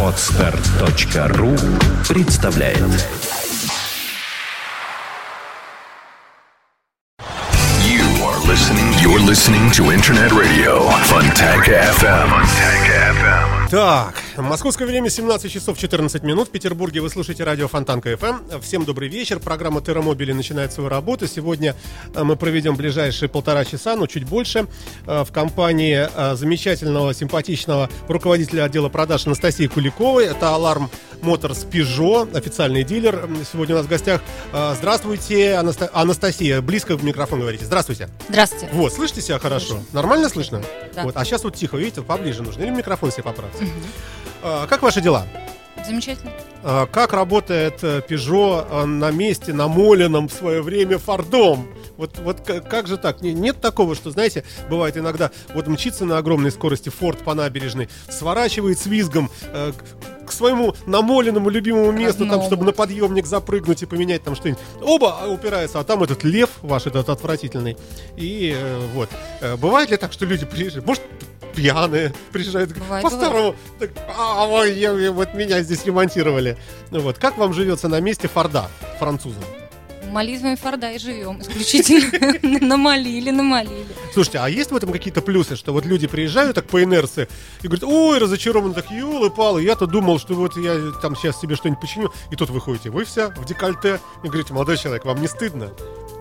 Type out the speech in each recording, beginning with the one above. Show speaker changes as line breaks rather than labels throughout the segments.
Отстар.ру представляет
You are listening. You're listening to Internet Radio Fontanka FM. Fontanka FM.
Так, московское время 17 часов 14 минут. В Петербурге вы слушаете радио Фонтанка FM. Всем добрый вечер. Программа Террамобили начинает свою работу. Сегодня э, мы проведем ближайшие полтора часа, но чуть больше, э, в компании э, замечательного, симпатичного руководителя отдела продаж Анастасии Куликовой. Это Alarm Motors Peugeot, официальный дилер. Сегодня у нас в гостях. Здравствуйте, Анаста- Анастасия. Близко в микрофон говорите. Здравствуйте.
Здравствуйте.
Вот, слышите себя хорошо? Нормально слышно?
Да.
Вот, а сейчас вот тихо, видите, поближе нужно. Или микрофон себе поправьте. А, Как ваши дела?
Замечательно.
А, Как работает Peugeot э, на месте, намоленном в свое время Фордом? Вот, вот как же так? Не- Нет такого, что, знаете, бывает иногда, вот мчится на огромной скорости Форд по набережной, сворачивает с визгом э, к- своему намоленному любимому месту, там, чтобы на подъемник запрыгнуть и поменять там что-нибудь. Оба упираются, а там этот лев ваш этот отвратительный. И э, вот. Э, Бывает ли так, что люди приезжают? Может, пьяные приезжают
Бывает,
по-старому. Так, «А, ой, я- вот меня здесь ремонтировали. Ну Вот. Как вам живется на месте Форда французам?
Молитвами Форда и живем. Исключительно намолили, намолили.
Слушайте, а есть в этом какие-то плюсы, что вот люди приезжают так по инерции и говорят, ой, разочарован, так елы палы я-то думал, что вот я там сейчас себе что-нибудь починю, и тут выходите, вы вся в декольте, и говорите, молодой человек, вам не стыдно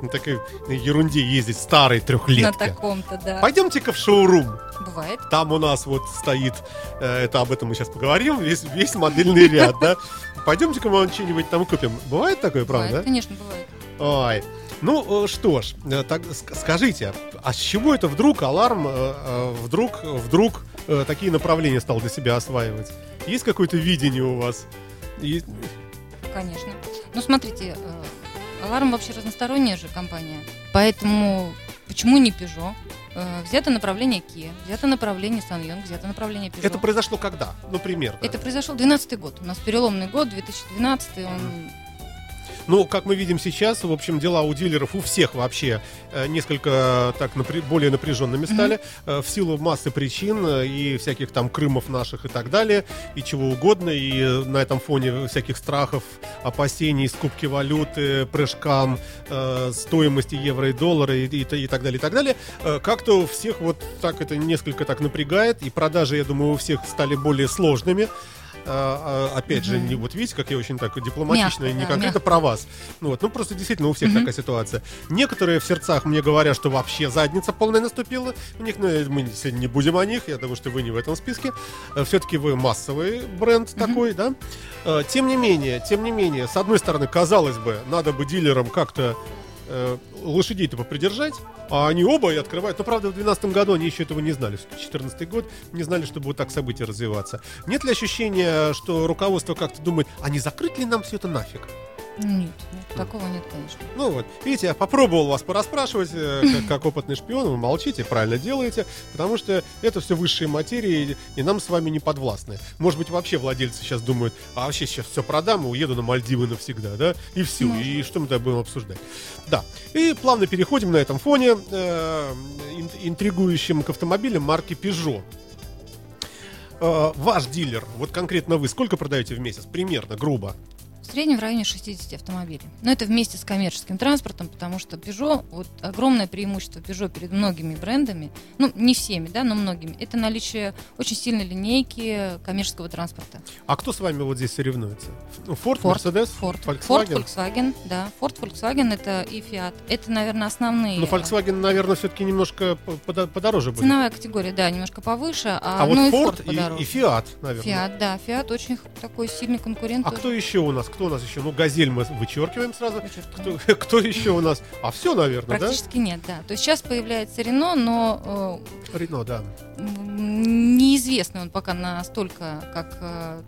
на такой ерунде ездить старой
На
трехлетке?
таком-то, да.
Пойдемте-ка в шоурум.
Бывает.
Там у нас вот стоит, э, это об этом мы сейчас поговорим, весь, весь модельный ряд, да? Пойдемте-ка мы что-нибудь там купим. Бывает такое,
Бывает,
правда?
конечно, бывает.
Ой. Ну э, что ж, э, так ск- скажите, а с чего это вдруг аларм, э, вдруг, вдруг такие направления стал для себя осваивать? Есть какое-то видение у вас? И-
Конечно. Ну, смотрите, Аларм вообще разносторонняя же компания. Поэтому почему не Peugeot? Взято направление Kia, взято направление Sanyong, взято направление Peugeot.
Это произошло когда? Ну, примерно.
Это произошел 12 год. У нас переломный год, 2012 он
Ну, как мы видим сейчас, в общем, дела у дилеров, у всех вообще э, несколько так напря- более напряженными стали э, в силу массы причин э, и всяких там Крымов наших и так далее, и чего угодно, и э, на этом фоне всяких страхов, опасений, скупки валюты, прыжкам, э, стоимости евро и доллара и, и и так далее, и так далее. Э, Как-то у всех вот так это несколько так напрягает, и продажи, я думаю, у всех стали более сложными. А, а, опять же, не, вот видите, как я очень так дипломатично, и не конкретно про вас. Ну вот, ну просто действительно у всех такая ситуация. Некоторые в сердцах мне говорят, что вообще задница полная наступила. У них, ну, мы сегодня не будем о них, я думаю, что вы не в этом списке. Все-таки вы массовый бренд такой, да? Э, Тем не менее, тем не менее, с одной стороны, казалось бы, надо бы дилерам как-то э, лошадей-то попридержать, а они оба и открывают. Но, правда, в 2012 году они еще этого не знали. 2014 год не знали, что будут так события развиваться. Нет ли ощущения, что руководство как-то думает, а не закрыть ли нам все это нафиг?
Нет, нет, такого нет, конечно.
Ну вот, видите, я попробовал вас порасспрашивать, э, как, как опытный шпион, вы молчите, правильно делаете, потому что это все высшие материи, и нам с вами не подвластны. Может быть, вообще владельцы сейчас думают, а вообще сейчас все продам и уеду на Мальдивы навсегда, да? И все, и что мы тогда будем обсуждать? Да, и плавно переходим на этом фоне, э, ин- интригующим к автомобилям марки Peugeot. Э, ваш дилер, вот конкретно вы, сколько продаете в месяц? Примерно, грубо.
В среднем в районе 60 автомобилей. Но это вместе с коммерческим транспортом, потому что Peugeot, вот огромное преимущество Peugeot перед многими брендами, ну, не всеми, да, но многими, это наличие очень сильной линейки коммерческого транспорта.
А кто с вами вот здесь соревнуется? Ну, Ford,
Ford,
Mercedes,
Ford, Ford,
Volkswagen?
Volkswagen, да. Ford, Volkswagen это и Fiat. Это, наверное, основные.
Ну, Volkswagen, наверное, все-таки немножко по- подо- подороже будет.
Ценовая категория, да, немножко повыше, а,
А вот
ну и
Ford
Ford
и, и Fiat, наверное.
Fiat, да, Fiat очень такой сильный конкурент.
А
тоже.
кто еще у нас? Кто у нас еще? Ну, Газель мы вычеркиваем сразу.
Вычеркиваем.
Кто, кто еще у нас? А все, наверное,
Практически нет, да. То есть сейчас появляется Рено, но
да? Рено, да.
э, неизвестный он пока настолько, как э,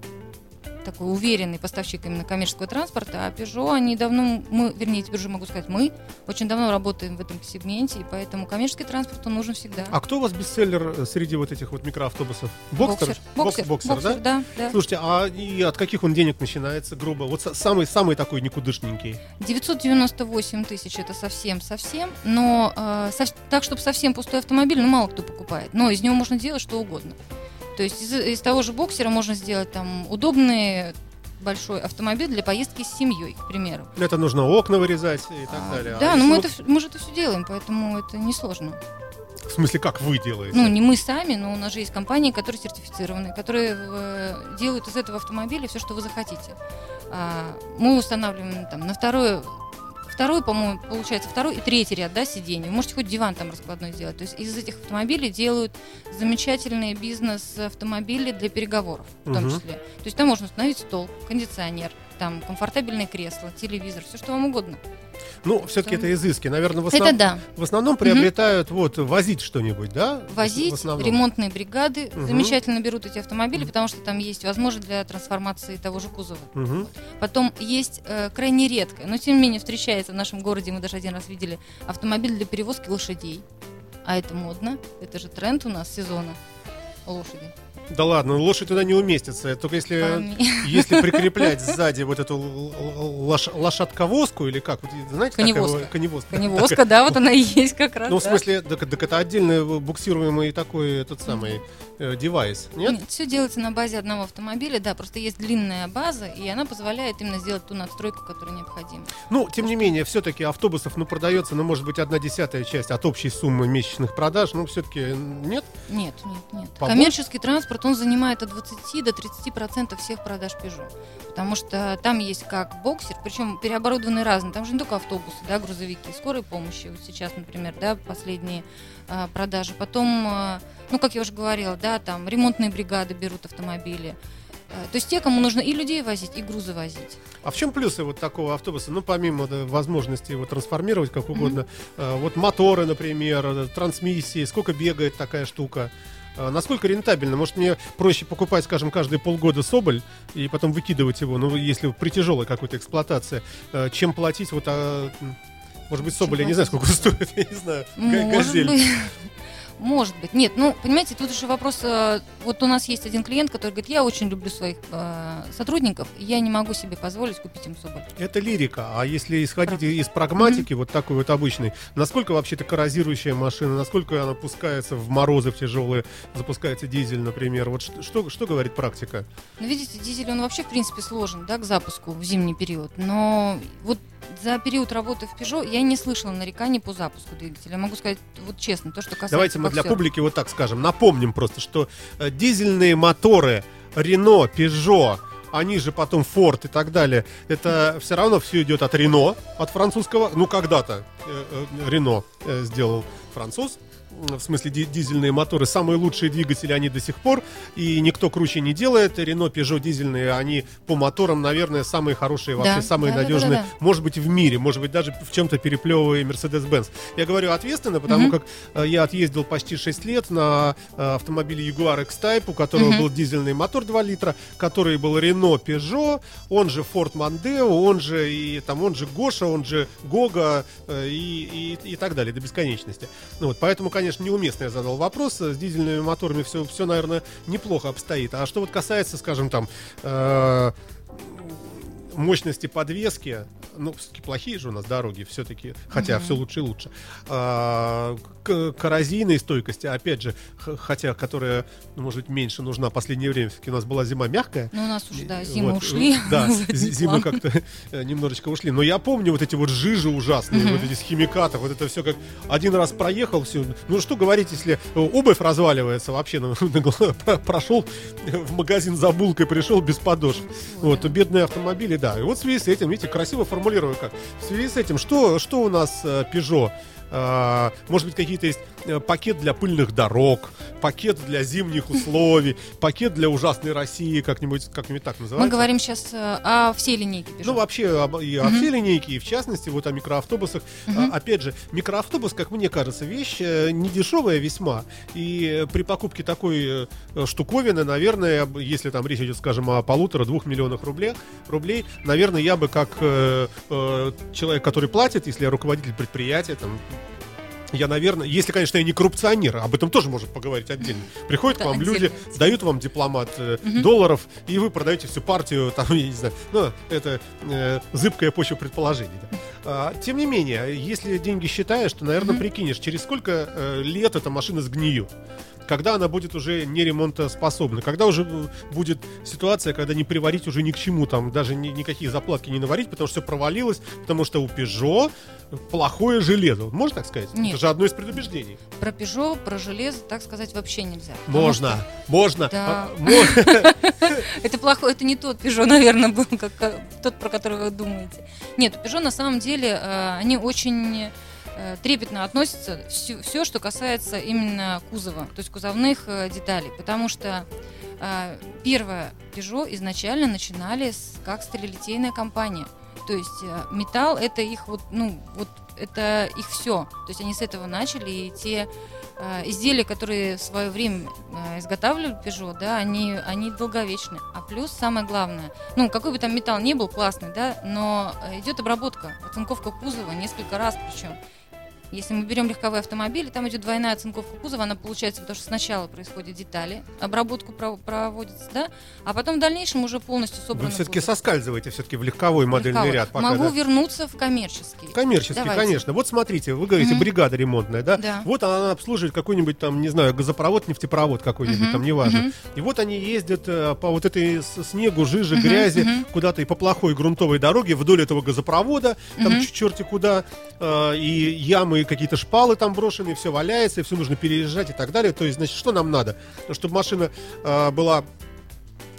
такой уверенный поставщик именно коммерческого транспорта, а Peugeot, они давно, мы, вернее, теперь уже могу сказать, мы очень давно работаем в этом сегменте, и поэтому коммерческий транспорт, он нужен всегда.
А кто у вас бестселлер э, среди вот этих вот микроавтобусов? Бокстер?
Боксер.
Бокс-
Боксер,
Боксер, да?
да? да.
Слушайте, а и от каких он денег начинается, грубо? Вот са- самый, самый такой никудышненький.
998 тысяч это совсем-совсем, но э, сов- так, чтобы совсем пустой автомобиль, ну, мало кто покупает. Но из него можно делать что угодно. То есть из, из того же боксера можно сделать там удобный большой автомобиль для поездки с семьей, к примеру.
Это нужно окна вырезать и так
А,
далее. А
Да, но
если
мы,
вот-
это, мы же это все делаем, поэтому это несложно.
В смысле, как вы делаете?
Ну, не мы сами, но у нас же есть компании, которые сертифицированы, которые э, делают из этого автомобиля все, что вы захотите. А, мы устанавливаем там на второе, второй, по-моему, получается второй и третий ряд, да, сидений. Вы можете хоть диван там раскладной сделать. То есть из этих автомобилей делают замечательные бизнес-автомобили для переговоров, в том
Мгм.
числе. То есть там можно установить стол, кондиционер, там комфортабельное кресло, телевизор, все что вам угодно.
Ну, все-таки это изыски. Наверное, в,
Это
основ-
да.
в основном приобретают вот возить что-нибудь, да?
Возить, ремонтные бригады
Мгм.
замечательно берут эти автомобили, потому что там есть возможность для трансформации того же кузова.
Мгм.
Потом есть э, крайне редко, но тем не менее встречается в нашем городе, мы даже один раз видели автомобиль для перевозки лошадей. А это модно, это же тренд у нас сезона лошади.
Да ладно, лошадь туда не уместится. Только если, если прикреплять сзади вот эту лош- лошадковозку или как? Вот, знаете,
Коневозка.
его- Коневозка.
Коневозка, да, вот она и есть как раз.
Ну, в
да.
смысле, так, так это отдельно буксируемый такой этот самый э, девайс, нет?
все делается на базе одного автомобиля, да, просто есть длинная база, и она позволяет именно сделать ту надстройку, которая необходима.
Ну, тем не менее, все-таки автобусов, ну, продается, ну, может быть, одна десятая часть от общей суммы месячных продаж, ну, все-таки нет?
Нет, нет, нет.
Побольше?
Коммерческий транспорт, он занимает от 20 до 30 процентов всех продаж Peugeot. Потому что там есть как боксер, причем переоборудованные разные. Там же не только автобусы, да, грузовики, скорой помощи. Вот сейчас, например, да, последние а, продажи. Потом, а, ну, как я уже говорила, да, там ремонтные бригады берут автомобили. А, То есть те, кому нужно и людей возить, и грузы возить.
А в чем плюсы вот такого автобуса? Ну, помимо да, возможности его трансформировать как угодно, э, вот моторы, например, э, трансмиссии, сколько бегает такая штука? Э, Насколько рентабельно? Может, мне проще покупать, скажем, каждые полгода Соболь и потом выкидывать его, ну, если при тяжелой какой-то эксплуатации, э, чем платить вот, а, может быть, Соболь, я не знаю, сколько стоит, я не знаю,
Может
газель.
быть. Может быть. Нет, ну, понимаете, тут еще вопрос. э, Вот у нас есть один клиент, который говорит, я очень люблю своих э, сотрудников, я не могу себе позволить купить им Соболь.
Это лирика, а если исходить из прагматики, вот такой вот обычной, насколько вообще-то коррозирующая машина, насколько она пускается в морозы в тяжелые, запускается дизель, например, вот что, что, что говорит практика?
Ну, видите, дизель, он вообще, в принципе, сложен, да, к запуску в зимний период. Но вот за период работы в Peugeot я не слышала нареканий по запуску двигателя. Я могу сказать вот честно, то, что касается
Давайте мы для публики вот так скажем, напомним просто, что э, дизельные моторы Renault, Peugeot, они же потом Ford и так далее, это все равно все идет от Renault, от французского, ну когда-то э, э, Renault э, сделал француз, в смысле ди- дизельные моторы, самые лучшие двигатели они до сих пор, и никто круче не делает. Renault, Peugeot дизельные, они по моторам, наверное, самые хорошие, вообще
Да,
самые
да, да, да,
надежные,
да,
может быть, в мире, может быть, даже в чем-то переплевывая Mercedes-Benz. Я говорю ответственно, потому
Мгм.
как э, я отъездил почти 6 лет на э, автомобиле Jaguar X-Type, у которого
Мгм.
был дизельный мотор 2 литра, который был Renault, Peugeot, он же Ford Mondeo, он же и там, он же Гоша, он же Гога э, и, и, и так далее до бесконечности. Ну вот, поэтому, конечно, неуместно я задал вопрос. С дизельными моторами все, все, наверное, неплохо обстоит. А что вот касается, скажем, там э, мощности подвески, ну, все-таки плохие же у нас дороги, все-таки, хотя
Мгм.
все лучше и лучше. А, коррозийной стойкости, опять же, хотя которая, ну, может быть, меньше нужна в последнее время, все-таки у нас была зима мягкая.
Ну, у нас уже, да,
Вот,
зимы ушли.
Да,
на
зи-
задний
зимы как-то э, немножечко ушли. Но я помню вот эти вот жижи ужасные, вот эти с химикатов, вот это все как один раз проехал, все. Ну что говорить, если э, обувь разваливается вообще, ну, прошел в магазин за булкой, пришел без подошв. Вот, бедные автомобили, да. И вот в связи с этим, видите, красиво формулирую как. В связи с этим, что, что у нас э, Peugeot? А, может быть, какие-то есть пакет для пыльных дорог, пакет для зимних условий, пакет для ужасной России, как-нибудь как-нибудь так называется.
Мы говорим сейчас э, о всей линейке Peugeot.
Ну, вообще, об- и о всей линейке, и в частности, вот о микроавтобусах. А, опять же, микроавтобус, как мне кажется, вещь э, не дешевая весьма. И э, при покупке такой э, штуковины, наверное, если там речь идет, скажем, о полутора-двух миллионах рублей, рублей, наверное, я бы как э, э, человек, который платит, если я руководитель предприятия, там, я, наверное, если, конечно, я не коррупционер, об этом тоже можно поговорить отдельно. Приходят к вам люди, дают вам дипломат э, долларов, и вы продаете всю партию, там, я не знаю, ну, это э, зыбкая почва предположений. А, тем не менее, если деньги считаешь, то, наверное, прикинешь, через сколько э, лет эта машина сгниет. Когда она будет уже не ремонтоспособна, когда уже будет ситуация, когда не приварить уже ни к чему, там даже ни- никакие заплатки не наварить, потому что все провалилось, потому что у Peugeot плохое железо. Можно так сказать?
Нет.
Это же одно из предубеждений.
Про Peugeot, про железо, так сказать, вообще нельзя.
Можно, можно.
Да.
А,
Это плохой, это не тот Peugeot, наверное, был, как э, тот, про который вы думаете. Нет, Peugeot на самом деле э, они очень э, трепетно относятся все, что касается именно кузова, то есть кузовных деталей, потому что первое Peugeot изначально начинали с, как сталелитейная компания. То есть э, металл это их вот, ну, вот это их все. То есть они с этого начали, и те э, изделия, которые в свое время э, изготавливали Peugeot, да, они, они долговечны. А плюс самое главное, ну, какой бы там металл ни был классный, да, но э, идет обработка, оцинковка кузова несколько раз причем. Если мы берем легковые автомобили, там идет двойная оцинковка кузова, она получается, потому что сначала происходят детали, обработку про- проводится, да, а потом в дальнейшем уже полностью собраны.
Вы все-таки
кузов.
соскальзываете все-таки в легковой модельный
Легковой.
ряд. Пока,
Могу
да.
вернуться в коммерческий.
Коммерческий,
Давайте.
конечно. Вот смотрите, вы говорите,
Мгм.
бригада ремонтная, да?
Да.
Вот она обслуживает какой-нибудь там, не знаю, газопровод, нефтепровод какой-нибудь,
Мгм,
там, неважно.
мгм.
И вот они ездят э, по вот этой снегу, жиже,
Мгм,
грязи,
мгм.
куда-то и по плохой грунтовой дороге вдоль этого газопровода, там ч- черти куда, э, и ямы, и какие-то шпалы там брошены, все валяется, и все нужно переезжать и так далее. То есть, значит, что нам надо? Чтобы машина э, была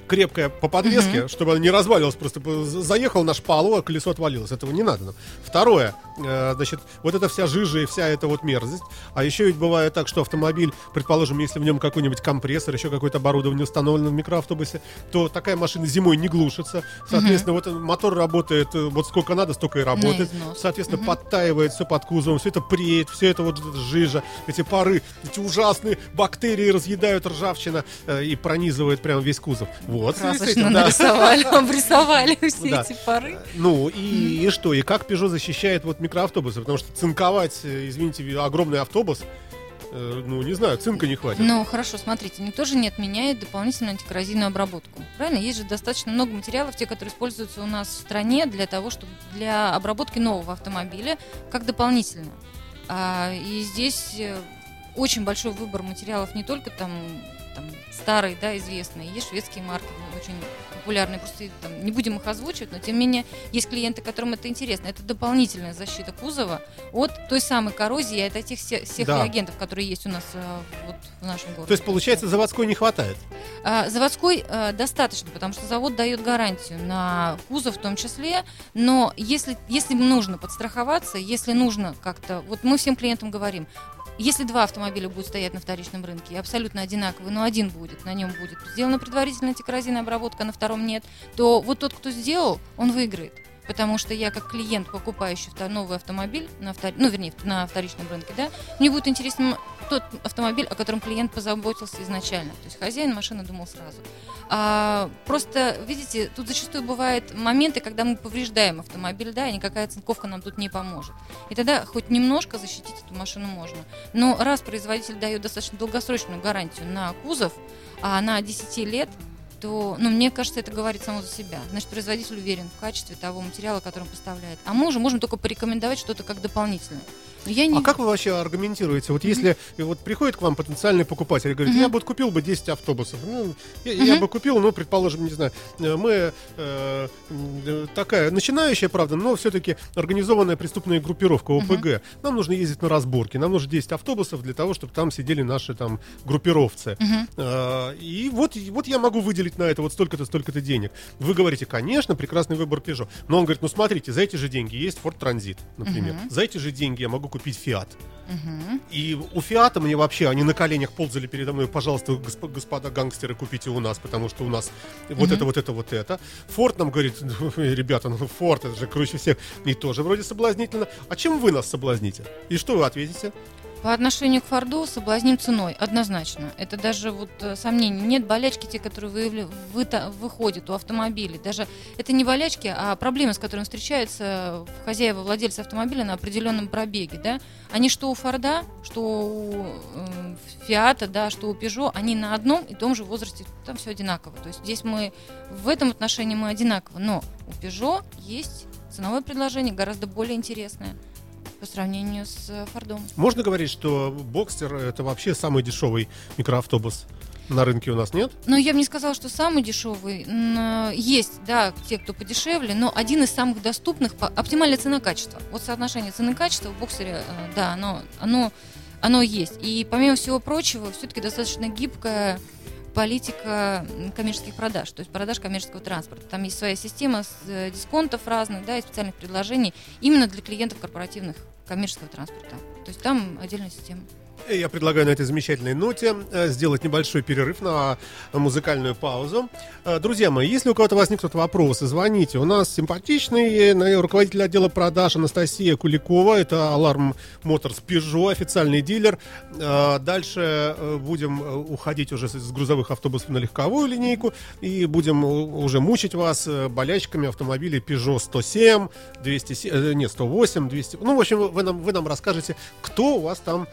крепкая по подвеске,
Мгм.
чтобы она не развалилась, просто заехал на шпалу, а колесо отвалилось. Этого не надо нам. Второе, э, значит, вот эта вся жижа и вся эта вот мерзость. А еще ведь бывает так, что автомобиль, предположим, если в нем какой-нибудь компрессор, еще какое-то оборудование установлено в микроавтобусе, то такая машина зимой не глушится. Соответственно, вот мотор работает э, вот сколько надо, столько и работает. Соответственно, подтаивает все под кузовом, все это преет, все это вот жижа, эти пары, эти ужасные бактерии разъедают ржавчина э, и пронизывает прям весь кузов. Вот,
Красочно
этим, да.
нарисовали, обрисовали все
Да.
эти пары.
Ну и, и что? И как Peugeot защищает вот микроавтобусы? Потому что цинковать, э, извините, огромный автобус, э, ну не знаю, цинка не хватит.
Ну, хорошо, смотрите, никто же не отменяет дополнительную антикоррозийную обработку. Правильно? Есть же достаточно много материалов, те, которые используются у нас в стране для того, чтобы для обработки нового автомобиля, как дополнительно. А, и здесь э, очень большой выбор материалов не только там старые, да, известные, есть шведские марки, ну, очень популярные, просто там, не будем их озвучивать, но тем не менее есть клиенты, которым это интересно. Это дополнительная защита кузова от той самой коррозии, от этих все- всех
Да.
реагентов, которые есть у нас э, вот в нашем городе.
То есть, получается, заводской не хватает.
А, Заводской э, достаточно, потому что завод дает гарантию на кузов в том числе, но если, если нужно подстраховаться, если нужно как-то, вот мы всем клиентам говорим, если два автомобиля будут стоять на вторичном рынке абсолютно одинаковые, но один будет, на нем будет сделана предварительная антикоррозийная обработка, а на втором нет, то вот тот, кто сделал, он выиграет. Потому что я как клиент, покупающий новый автомобиль, на втор- ну, вернее, на вторичном рынке, да, мне будет интересен тот автомобиль, о котором клиент позаботился изначально. То есть хозяин машины думал сразу. А, просто, видите, тут зачастую бывают моменты, когда мы повреждаем автомобиль, да, и никакая цинковка нам тут не поможет. И тогда хоть немножко защитить эту машину можно. Но раз производитель дает достаточно долгосрочную гарантию на кузов, а на 10 лет, то, ну, мне кажется, это говорит само за себя. Значит, производитель уверен в качестве того материала, который он поставляет. А мы уже можем только порекомендовать что-то как дополнительное. Я не...
А как вы вообще аргументируете? Вот если э, вот приходит к вам потенциальный покупатель и говорит,
Мгм.
я бы купил бы 10 автобусов. Ну, я, я
Мгм.
бы купил, ну, предположим, не знаю, э, мы э, м, такая начинающая, правда, но все-таки организованная преступная группировка ОПГ. Нам нужно ездить на разборки, нам нужно 10 автобусов для того, чтобы там сидели наши там группировцы.
Мгм.
А, И вот, вот я могу выделить на это вот столько-то, столько-то денег. Вы говорите, конечно, прекрасный выбор Peugeot. Но он говорит, ну смотрите, за эти же деньги есть Ford Transit, например.
Мгм.
За эти же деньги я могу купить Fiat.
Мгм.
И у Фиата мне вообще, они на коленях ползали передо мной, пожалуйста, госп- господа гангстеры, купите у нас, потому что у нас вот это, вот это, вот это. Форд нам говорит, «Ну, ребята, ну Форд, это же круче всех. И тоже вроде соблазнительно. А чем вы нас соблазните? И что вы ответите?
По отношению к Форду соблазним ценой, однозначно. Это даже вот э, сомнений. Нет болячки, те, которые выявля- выта- выходят у автомобилей. Даже это не болячки, а проблемы, с которыми встречаются хозяева, владельцы автомобиля на определенном пробеге. Да? Они что у Форда, что у э, Фиата, да, что у Пежо, они на одном и том же возрасте, там все одинаково. То есть здесь мы в этом отношении мы одинаково. Но у Пежо есть ценовое предложение гораздо более интересное по сравнению с э, Фордом.
Можно говорить, что Бокстер это вообще самый дешевый микроавтобус на рынке у нас, нет?
Ну, я бы не сказала, что самый дешевый. Есть, да, те, кто подешевле, но один из самых доступных оптимальная цена-качество. Вот соотношение цены-качества в боксере, э, да, оно, оно, оно есть. И помимо всего прочего, все-таки достаточно гибкая политика коммерческих продаж, то есть продаж коммерческого транспорта. Там есть своя система с, э, дисконтов разных, да, и специальных предложений именно для клиентов корпоративных коммерческого транспорта. То есть там отдельная система.
Я предлагаю на этой замечательной ноте э, сделать небольшой перерыв на музыкальную паузу. Э, Друзья мои, если у кого-то возникнут вопросы, звоните. У нас симпатичный э, руководитель отдела продаж Анастасия Куликова. Это Alarm Motors Peugeot, официальный дилер. Дальше будем уходить уже с- грузовых автобусов на легковую линейку и будем уже мучить вас болячками автомобилей Peugeot 107, 207, э, нет, 108, 200. Ну, в общем, вы- нам, вы нам расскажете, кто у вас там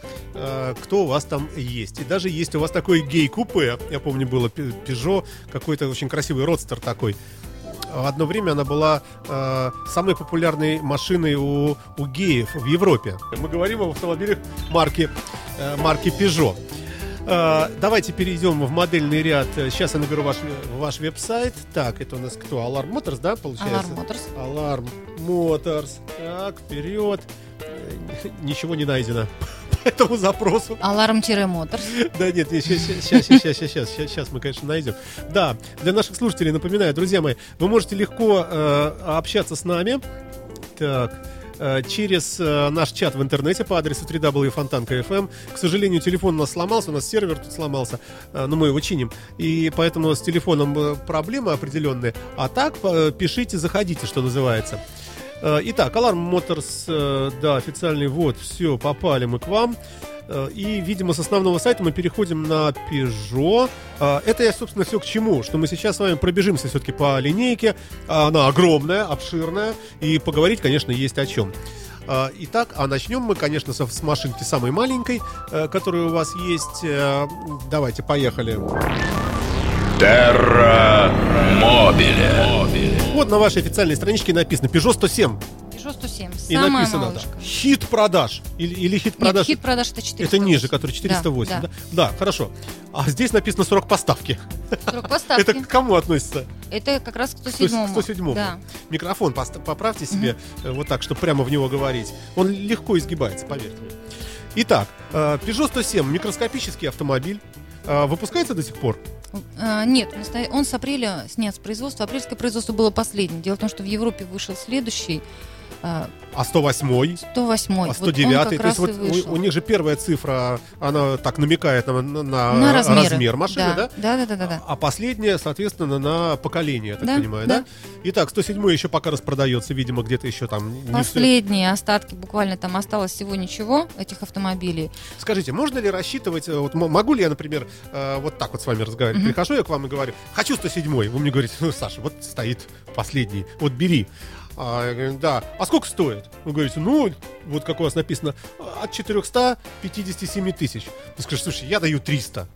кто у вас там есть. И даже есть у вас такой гей-купе, я помню, было Peugeot, какой-то очень красивый родстер такой. В одно время она была э, самой популярной машиной у, у геев в Европе. Мы говорим об автомобилях марки, э, марки Peugeot. Э, давайте перейдем в модельный ряд. Сейчас я наберу ваш, ваш веб-сайт. Так, это у нас кто? Alarm Motors, да, получается?
Alarm Motors.
Alarm Motors. Так, вперед. Э, Ничего не найдено по этому запросу.
Аларм-моторс.
Да нет, сейчас, сейчас, сейчас, сейчас, сейчас мы, конечно, найдем. Да, для наших слушателей напоминаю, друзья мои, вы можете легко э, общаться с нами. Так, через э, наш чат в интернете по адресу www.fontanka.fm. К сожалению, телефон у нас сломался, у нас сервер тут сломался, э, но мы его чиним. И поэтому с телефоном э, проблемы определенные. А так, э, пишите, заходите, что называется. Э, Итак, Alarm Motors, э, да, официальный, вот, все, попали мы к вам. Э, И, видимо, с основного сайта мы переходим на Peugeot. Э, Это я, собственно, все к чему, что мы сейчас с вами пробежимся все-таки по линейке. Она огромная, обширная, и поговорить, конечно, есть о чем. Э, Итак, а начнем мы, конечно, с машинки самой маленькой, которая у вас есть. Давайте, поехали.
Терра Мобиле.
Вот на вашей официальной страничке написано Peugeot 107.
Peugeot 107.
И
Самая
написано, да,
малышка.
хит продаж. Или, или хит
Нет,
продаж.
хит продаж это 408.
Это ниже, который 408. Да,
Да,
да. хорошо. А здесь написано срок поставки.
да. Срок поставки.
Это к кому относится?
Это как раз к
К
107
107.
Да.
Микрофон поправьте себе э, вот так, чтобы прямо в него говорить. Он легко изгибается, поверьте мне. Итак, э, Peugeot 107, микроскопический автомобиль. Э, Выпускается до сих пор?
А, Нет, он с апреля снят с производства. Апрельское производство было последним. Дело в том, что в Европе вышел следующий, а,
А 108
108
а 109 То есть вот у, у них же первая цифра, она так намекает на, на- на
размеры.
размер машины, да?
Да, да, да, да. да.
А последняя, соответственно, на поколение, я так
Да,
понимаю, да?
да.
Итак, 107 еще пока распродается, видимо, где-то еще там.
Последние остатки, буквально там осталось всего ничего этих автомобилей.
Скажите, можно ли рассчитывать, э, вот могу ли я, например, э, вот так вот с вами разговаривать? Прихожу я к вам и говорю, хочу 107 вы мне говорите, ну, Саша, вот стоит последний, вот бери. А, я говорю, да. А сколько стоит? Вы говорите, ну, вот как у вас написано, от 457 тысяч. Вы скажете, слушай, я даю 300.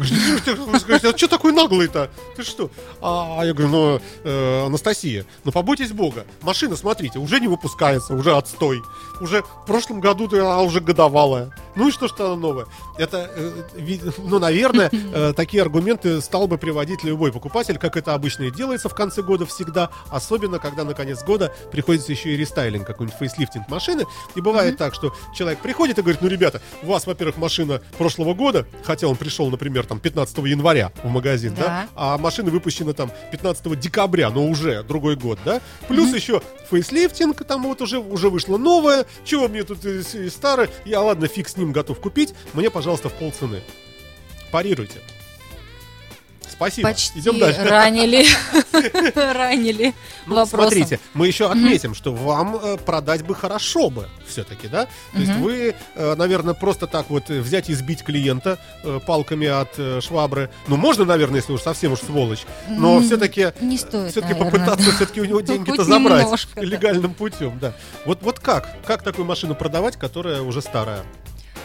А что такой наглый-то? Ты что? А я говорю, ну, э, Анастасия, ну побойтесь Бога. Машина, смотрите, уже не выпускается, уже отстой. Уже в прошлом году она уже годовалая. Ну и что, что она новая? Это, э, ну, наверное, э, такие аргументы стал бы приводить любой покупатель, как это обычно и делается в конце года всегда, особенно когда на конец года приходится еще и рестайлинг, какой-нибудь фейслифтинг машины. И бывает так, что человек приходит и говорит, ну, ребята, у вас, во-первых, машина прошлого года, хотя он пришел, например, там 15 января в магазин, да,
Да.
а машина выпущена там 15 декабря, но уже другой год, да, плюс еще фейслифтинг, там вот уже, уже вышло новое, чего мне тут с- и старое, я, ладно, фиг с ним готов купить, мне, пожалуйста, в полцены. Парируйте. Спасибо.
Почти
Идем дальше.
ранили, ранили
Ну,
вопросом.
смотрите, мы еще отметим, что вам э, продать бы хорошо бы все-таки, да? То есть
Мгм.
вы, э, наверное, просто так вот взять и сбить клиента э, палками от э, швабры. Ну, можно, наверное, если уж совсем уж сволочь, но
М,
все-таки
не стоит,
все-таки
наверное,
попытаться
да.
все-таки у него
Ну,
деньги-то забрать
немножко, да.
легальным путем, да. Вот, вот как? Как такую машину продавать, которая уже старая?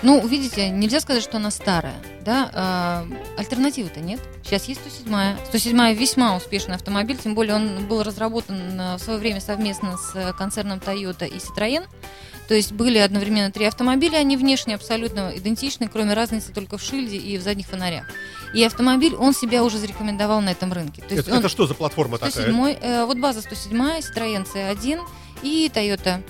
Ну, видите, нельзя сказать, что она старая, да, а, альтернативы-то нет. Сейчас есть 107-я. 107-я весьма успешный автомобиль, тем более он был разработан э, в свое время совместно с э, концерном Toyota и Citroën. То есть были одновременно три автомобиля, они внешне абсолютно идентичны, кроме разницы только в шильде и в задних фонарях. И автомобиль, он себя уже зарекомендовал на этом рынке. То есть
Это,
он
это что за платформа
107
такая?
э, вот база 107, Citroën C1 и Toyota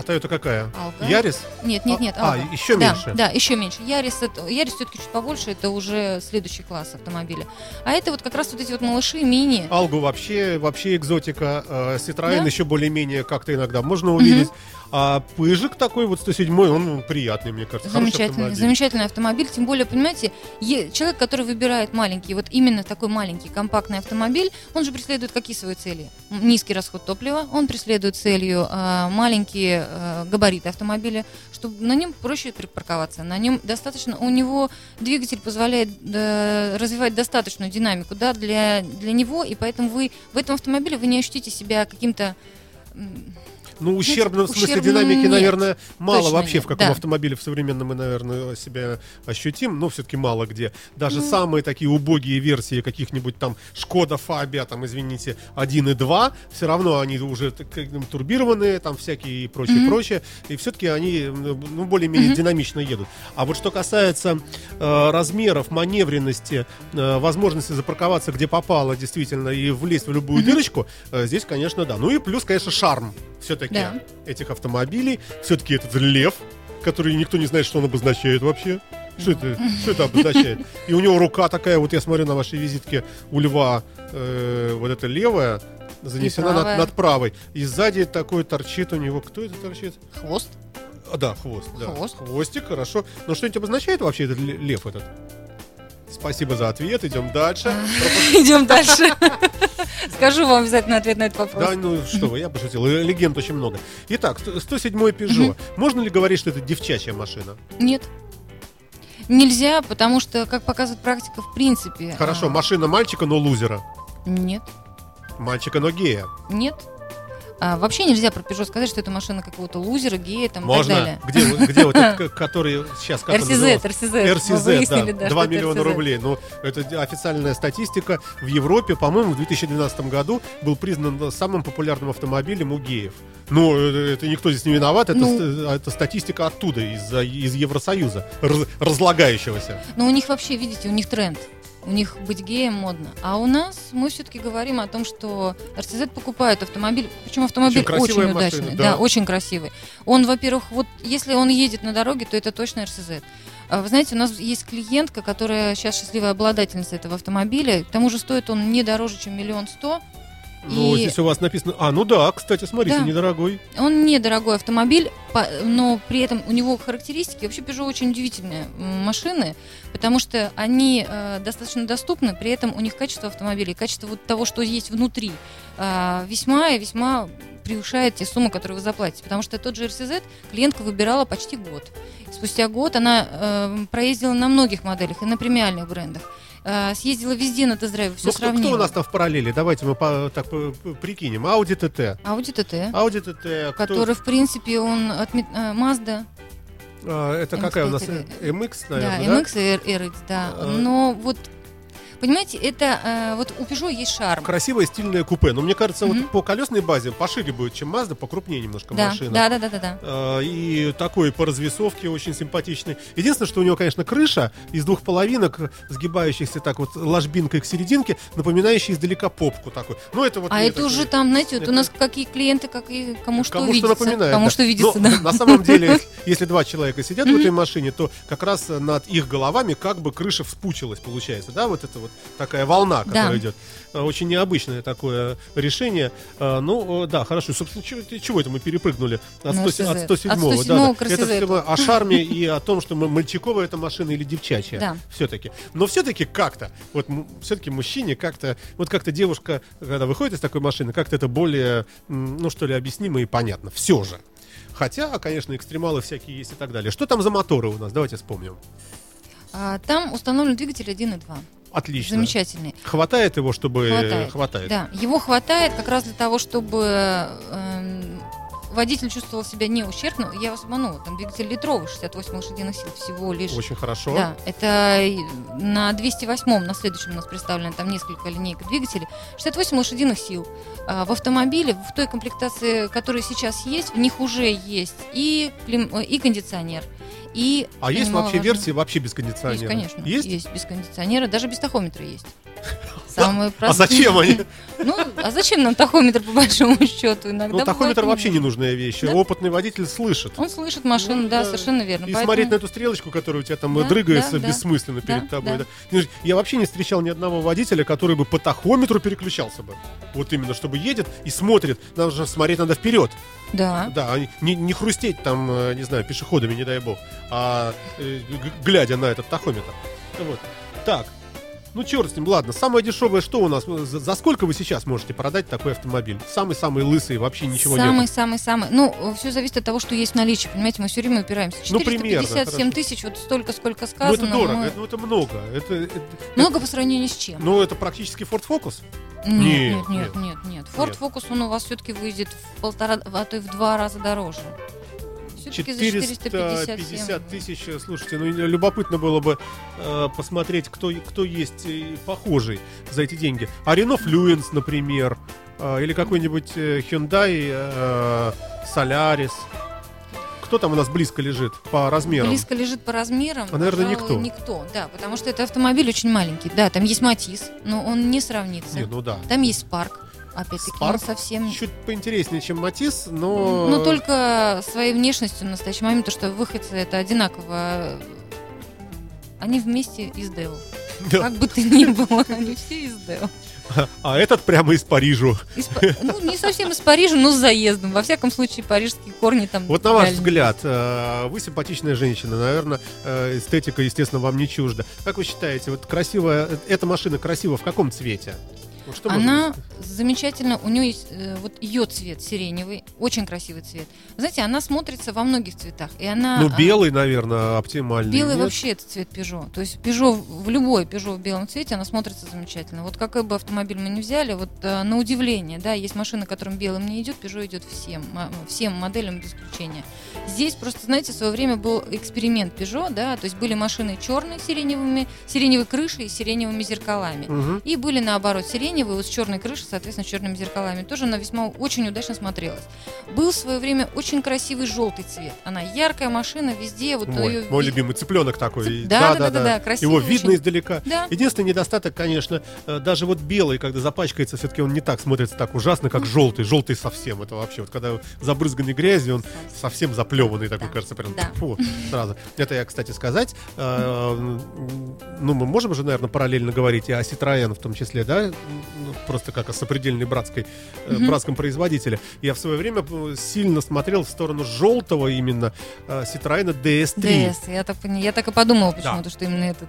А Toyota какая?
Алга.
Ярис?
Нет, нет, нет.
А,
Алга.
еще
да,
меньше?
Да, еще меньше. Ярис, это, Ярис все-таки чуть побольше, это уже следующий класс автомобиля. А это вот как раз вот эти вот малыши, мини.
Алгу вообще, вообще экзотика. э, Citroёn
Да.
еще более-менее как-то иногда можно увидеть. А Пыжик такой вот 107 он приятный, мне кажется.
Замечательный,
автомобиль.
замечательный автомобиль. Тем более, понимаете, человек, который выбирает маленький, вот именно такой маленький компактный автомобиль, он же преследует какие свои цели? Низкий расход топлива, он преследует целью а, маленькие а, габариты автомобиля, чтобы на нем проще припарковаться. На нем достаточно, у него двигатель позволяет э, развивать достаточную динамику да, для, для него, и поэтому вы в этом автомобиле вы не ощутите себя каким-то
Ну, ущербно, в смысле динамики,
нет.
наверное, мало
Точно
вообще,
нет,
в каком
да.
автомобиле в современном мы, наверное, себя ощутим, но все-таки мало где. Даже
Ну.
самые такие убогие версии каких-нибудь там Шкода Фабия, там, извините, 1 и 2, все равно они уже так, ну, турбированные, там всякие и прочее, прочее, и все-таки они, ну, более-менее динамично едут. А вот что касается э, размеров, маневренности, э, возможности запарковаться где попало, действительно, и влезть в любую дырочку, э, здесь, конечно, да. Ну и плюс, конечно, шарм все-таки
Да.
этих автомобилей. Все-таки этот лев, который никто не знает, что он обозначает вообще. Что это, что это обозначает? И у него рука такая, вот я смотрю на вашей визитке, у льва э, вот эта левая занесена над,
правая.
над правой. И сзади такой торчит у него. Кто это торчит?
хвост.
А, да, хвост. Да.
Хвост.
Хвостик, хорошо. Но что-нибудь обозначает вообще этот ле- лев этот? Спасибо за ответ. Идем дальше.
Идем дальше. Скажу вам обязательно ответ на этот вопрос.
Да, ну что вы, я пошутил. Э, Легенд очень много. Итак, 107 Peugeot. Можно ли говорить, что это девчачья машина?
Нет. Нельзя, потому что, как показывает практика, в принципе...
Хорошо,
а,
машина мальчика, но лузера.
Нет,
Мальчика, но гея.
нет. А, вообще нельзя про Peugeot сказать, что это машина какого-то лузера, гея там, и так
Можно?
далее.
Где, вот- где вот этот, который сейчас как.
Мы
RCZ,
выяснили,
да,
да,
2
что это
миллиона рублей. Ну, это официальная статистика. В Европе, по-моему, в 2012 году был признан самым популярным автомобилем у геев. Ну, это никто здесь не виноват, это,
Ну.
ст- это статистика оттуда, из, из Евросоюза, раз- разлагающегося.
Но у них вообще, видите, у них тренд. У них быть геем модно. А у нас мы все-таки говорим о том, что RCZ покупают автомобиль. Причем автомобиль
Очень
очень,
машина,
удачный.
да.
Да. очень красивый. Он, во-первых, вот если он едет на дороге, то это точно RCZ. А Вы знаете, у нас есть клиентка, которая сейчас счастливая обладательница этого автомобиля. К тому же стоит он не дороже, чем миллион сто.
Ну,
И-
здесь у вас написано... А, ну да, кстати, смотрите,
Да.
недорогой.
Он недорогой автомобиль, но при этом у него характеристики. Вообще Peugeot очень удивительные машины, потому что они э, достаточно доступны, при этом у них качество автомобиля и качество вот того, что есть внутри, э, весьма и весьма превышает те суммы, которые вы заплатите. Потому что тот же RCZ клиентка выбирала почти год. Спустя год она э, проездила на многих моделях и на премиальных брендах. Э, съездила везде на тест-драйве, все
ну, кто,
сравнила.
кто у нас там в параллели? Давайте мы по- так прикинем. Audi TT.
Audi TT,
Audi TT. кто-
который, в принципе, он от э, Mazda,
А, это какая у нас?
MX,
MX,
Да,
наверное, да?
MX и RX, да.
А.
Но вот, понимаете, это э, вот у Peugeot есть шарм.
Красивое стильное купе. Но мне кажется,
Мгм.
вот по колесной базе пошире будет, чем Mazda, покрупнее немножко
Да,
машина.
да, да, да, да, да.
А, И такой по развесовке очень симпатичный. Единственное, что у него, конечно, крыша из двух половинок, сгибающихся так вот ложбинкой к серединке, напоминающая издалека попку такой. Ну, это вот
А это
такой-
уже там, знаете, вот
это-
у нас какие клиенты, как и кому что
Кому
видится.
что напоминает.
Кому
да.
что видится,
Но
да.
На самом деле, если два человека сидят в этой машине, то как раз над их головами как бы крыша вспучилась, получается, да, вот это вот такая волна, которая
Да.
идет. Э, Очень необычное такое решение. Э, Ну, э, да, хорошо. Собственно, чего, чего это мы перепрыгнули от,
Ну,
100 от
RCZ.
107
От
да,
107
да.
к
Это все о шарме и о том, что мы- мальчиковая эта машина или девчачья.
Да.
Все-таки. Но все-таки как-то, вот все-таки мужчине как-то, вот как-то девушка, когда выходит из такой машины, как-то это более, ну что ли, объяснимо и понятно. Все же. Хотя, конечно, экстремалы всякие есть и так далее. Что там за моторы у нас? Давайте вспомним.
А, там установлен двигатель 1.2.
Отлично.
Замечательный.
Хватает его, чтобы...
Хватает.
Хватает.
Да, его хватает как раз для того, чтобы эм, водитель чувствовал себя не ущербно, я вас обманула, там двигатель литровый, 68 лошадиных сил всего лишь.
Очень хорошо.
Да, это на 208-м, на следующем у нас представлено там несколько линейок двигателей. 68 лошадиных сил. А в автомобиле, в той комплектации, которая сейчас есть, в них уже есть и, клим- э, и кондиционер, и...
А есть вообще
немаловажно,
версии вообще без кондиционера?
Есть, конечно.
Есть?
без кондиционера, даже без тахометра есть. Самые
А
простые.
зачем они?
Ну, а зачем нам тахометр по большому счету? Иногда
Ну, тахометр вообще
не
нужная вещь.
Да.
Опытный водитель слышит.
Он слышит машину,
Ну,
да,
да.
совершенно верно.
И
Поэтому-
смотреть на эту стрелочку, которая у тебя там
Да,
дрыгается
да, да.
бессмысленно перед
Да,
тобой.
да.
да. Я вообще не встречал ни одного водителя, который бы по тахометру переключался бы. Вот именно, чтобы едет и смотрит. Надо же смотреть надо вперед.
Да.
Да, не, не хрустеть там, э, не знаю, пешеходами, не дай бог, а э, глядя на этот тахометр. Вот. Так, ну черт с ним, ладно. Самое дешевое что у нас? За, за сколько вы сейчас можете продать такой автомобиль? Самый-самый лысый, вообще ничего
самый,
нет.
самый, самый. Ну, все зависит от того, что есть в наличии. Понимаете, мы все время упираемся.
Ну, примерно,
457
хорошо.
тысяч, вот столько, сколько
Ну
сказано.
это дорого,
мы-
это, ну, это много. Это, это-
Много по сравнению с чем?
ну это практически Ford Focus.
Нет,
Нет,
нет, нет, нет. Ford. Focus, он у вас все-таки выйдет в полтора, а то и в два раза дороже. Все-таки за 457.
450 тысяч, слушайте, ну любопытно было бы э, посмотреть, кто, кто есть э, похожий за эти деньги. А Renault Fluence, например, э, или какой-нибудь э, Hyundai э, Solaris. Кто там у нас близко лежит по размерам?
Близко лежит по размерам.
А, наверное, никто.
Никто, да, потому что это автомобиль очень маленький. Да, там есть Матис, но он не сравнится.
Не, ну да.
Там есть Спарк. Опять-таки, он совсем...
Чуть поинтереснее, чем Матис, но...
Ну, только своей внешностью в настоящий момент, то, что выходцы это одинаково. Они вместе из Дэу.
Да.
Как бы ты ни было, они все из Дэу.
А этот прямо из Парижа.
Из ну, не совсем из Парижа, но с заездом. Во всяком случае, парижские корни там.
Вот на ваш взгляд, э, вы симпатичная женщина, наверное, э, эстетика, естественно, вам не чужда. Как вы считаете, вот красивая, э, эта машина красива в каком цвете? Вот что
Она замечательно, у нее есть э, вот ее цвет сиреневый, очень красивый цвет. Знаете, она смотрится во многих цветах, и она.
Ну,
а,
белый, наверное, оптимальный.
Белый
нет?
вообще это цвет Peugeot. То есть Peugeot, в любой Peugeot в белом цвете, она смотрится замечательно. Вот какой бы автомобиль мы ни взяли, вот э, на удивление, да, есть машины, которым белым не идет, Peugeot идет всем, всем моделям без исключения. Здесь просто, знаете, в свое время был эксперимент Peugeot, да, то есть были машины черные сиреневыми, сиреневой крышей и сиреневыми зеркалами.
Мгм.
И были наоборот сиреневые вот с черной крышей, соответственно, с черными зеркалами. Тоже она весьма очень удачно смотрелась. Был в свое время очень красивый желтый цвет. Она яркая машина, везде вот
Мой,
её
мой любимый цыпленок такой.
Цып- да, да, да, да, красивый
Его видно
очень.
издалека.
Да.
Единственный недостаток, конечно, э, даже вот белый, когда запачкается, все-таки он не так смотрится так ужасно, как желтый. Желтый совсем. Это вообще, вот когда забрызганный грязью, он совсем заплеванный такой,
Да.
кажется, прям
Да.
фу, сразу. Это я, кстати, сказать. э, Ну, мы можем же, наверное, параллельно говорить и о Citroёn в том числе, да? Ну, Просто как о сопредельной братской, э, братском производителе. Я в свое время э, сильно смотрел в сторону желтого именно э, Citroёn DS3.
DS. Я так, я так и подумала
Да.
почему-то, что именно этот.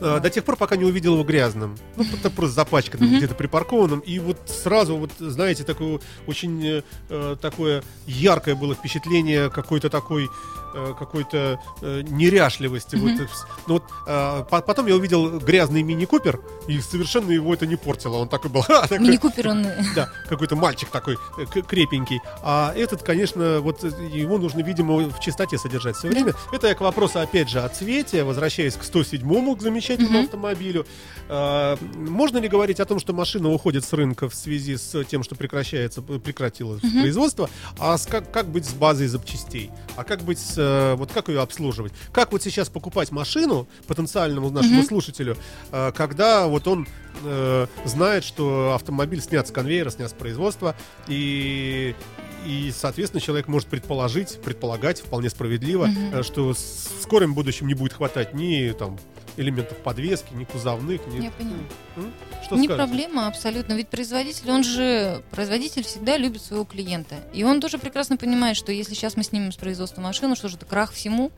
Э, До тех пор, пока не увидел его грязным. Ну, это просто запачканным, где-то припаркованным. И вот сразу, вот, знаете, такое очень э, такое яркое было впечатление какой-то такой э, какой-то э, неряшливости. Вот, э, вс- ну, вот, э, по- потом я увидел грязный мини-купер, и совершенно его это не портило. Он такой был, «Ха, такой,
Мини Купер, он
да, какой-то мальчик такой э, крепенький. А этот, конечно, вот э, его нужно, видимо, в чистоте содержать все время. Это я к вопросу, опять же, о цвете, возвращаясь к 107-му, к замечательному автомобилю. А, можно ли говорить о том, что машина уходит с рынка в связи с тем, что прекращается, прекратилось производство? А с как, как быть с базой запчастей? А как быть с, э, вот как ее обслуживать? Как вот сейчас покупать машину потенциальному нашему слушателю, э, когда вот он э, знает, что автомобиль снят с конвейера, снят с производства, и, и, соответственно, человек может предположить, предполагать вполне справедливо, э, что в скором будущем не будет хватать ни там элементов подвески, ни кузовных, ни...
Я поняла.
М? Что
не
скажете?
проблема абсолютно. Ведь производитель, он же, производитель всегда любит своего клиента. И он тоже прекрасно понимает, что если сейчас мы снимем с производства машину, что же это крах всему,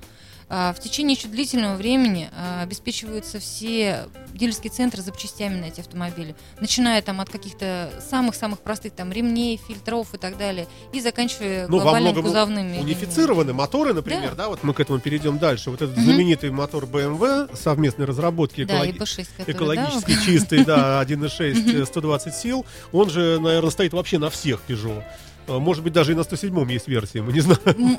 в течение еще длительного времени а, обеспечиваются все дилерские центры запчастями на эти автомобили, начиная там от каких-то самых-самых простых там ремней, фильтров и так далее, и заканчивая
Ну, во
глобальными
многом
кузовными.
унифицированы моторы, например, да.
Да.
вот мы к этому перейдем дальше. Вот этот
Мгм.
знаменитый мотор BMW совместной разработки
Да, и
экологи-
B6, который,
экологически чистый, да, 1.6, э, 120 сил, он же, наверное, стоит вообще на всех Peugeot. А, Может быть, даже и на 107-м есть версии, мы не знаем.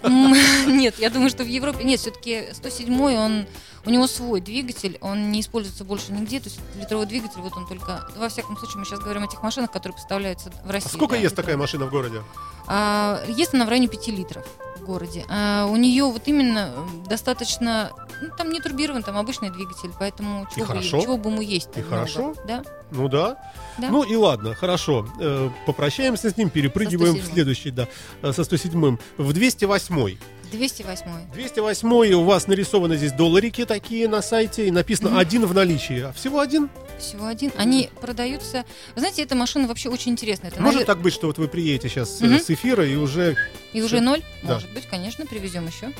Нет, я думаю, что в Европе нет, все-таки 107 он у него свой двигатель, он не используется больше нигде, то есть литровой двигатель, вот он только, во всяком случае, мы сейчас говорим о тех машинах, которые поставляются в России.
А сколько
да,
есть
литровые.
такая машина в городе?
А, ест она в районе 5 литров в городе. А, у нее вот именно м, достаточно, ну, там не турбирован, там обычный двигатель, поэтому чего, бы,
хорошо.
чего бы ему есть
И хорошо.
Да?
Ну да.
Да.
Ну и ладно, хорошо. Э, попрощаемся с ним, перепрыгиваем в
107-м.
следующий, да, э, со 107-м. В 208-й.
208
208 у вас нарисованы здесь долларики такие на сайте, и написано
Мгм.
один в наличии. А всего один?
Всего один. Они продаются. Вы знаете, эта машина вообще очень интересная. Это
Может
навер-
так быть, что вот вы приедете сейчас
Мгм.
с эфира и уже...
И уже ноль?
Да.
Может быть, конечно, привезем еще.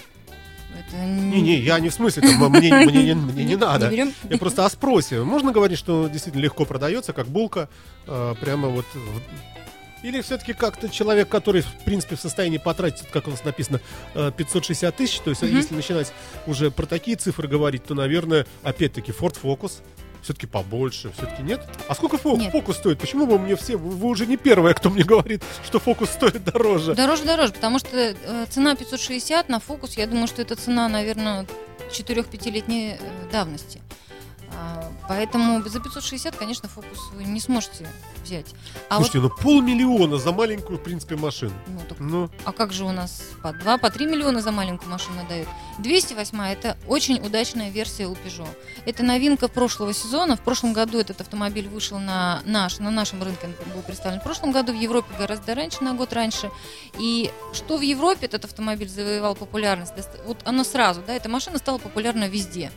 Это
Не-не, я не в смысле, там, мне, мне не- мне не надо.
берем.
Я просто о спросе. Можно говорить, что действительно легко продается, как булка, э, прямо вот... в- Или все-таки как-то человек, который, в принципе, в состоянии потратить, как у нас написано, э, 560 тысяч, то есть э,
Мгм.
если начинать уже про такие цифры говорить, то, наверное, опять-таки, Ford Focus все-таки побольше, все-таки нет? А сколько фо-
Нет.
фокус стоит? Почему вы мне все, вы вы уже не первая, кто мне говорит, что фокус стоит дороже?
Дороже, дороже, потому что э, цена 560 на фокус, я думаю, что это цена, наверное, 4-5-летней э, давности. А, Поэтому за 560, конечно, фокус вы не сможете взять. А
Слушайте, ну полмиллиона за маленькую, в принципе, машину.
вот, ну, так
Ну,
А как же у нас по 2, по 3 миллиона за маленькую машину дают? 208 это очень удачная версия у Peugeot. Это новинка прошлого сезона. В прошлом году этот автомобиль вышел на, наш, на нашем рынке, он был представлен. В прошлом году в Европе гораздо раньше, на год раньше. И что в Европе этот автомобиль завоевал популярность? Вот оно сразу, да, эта машина стала популярна везде.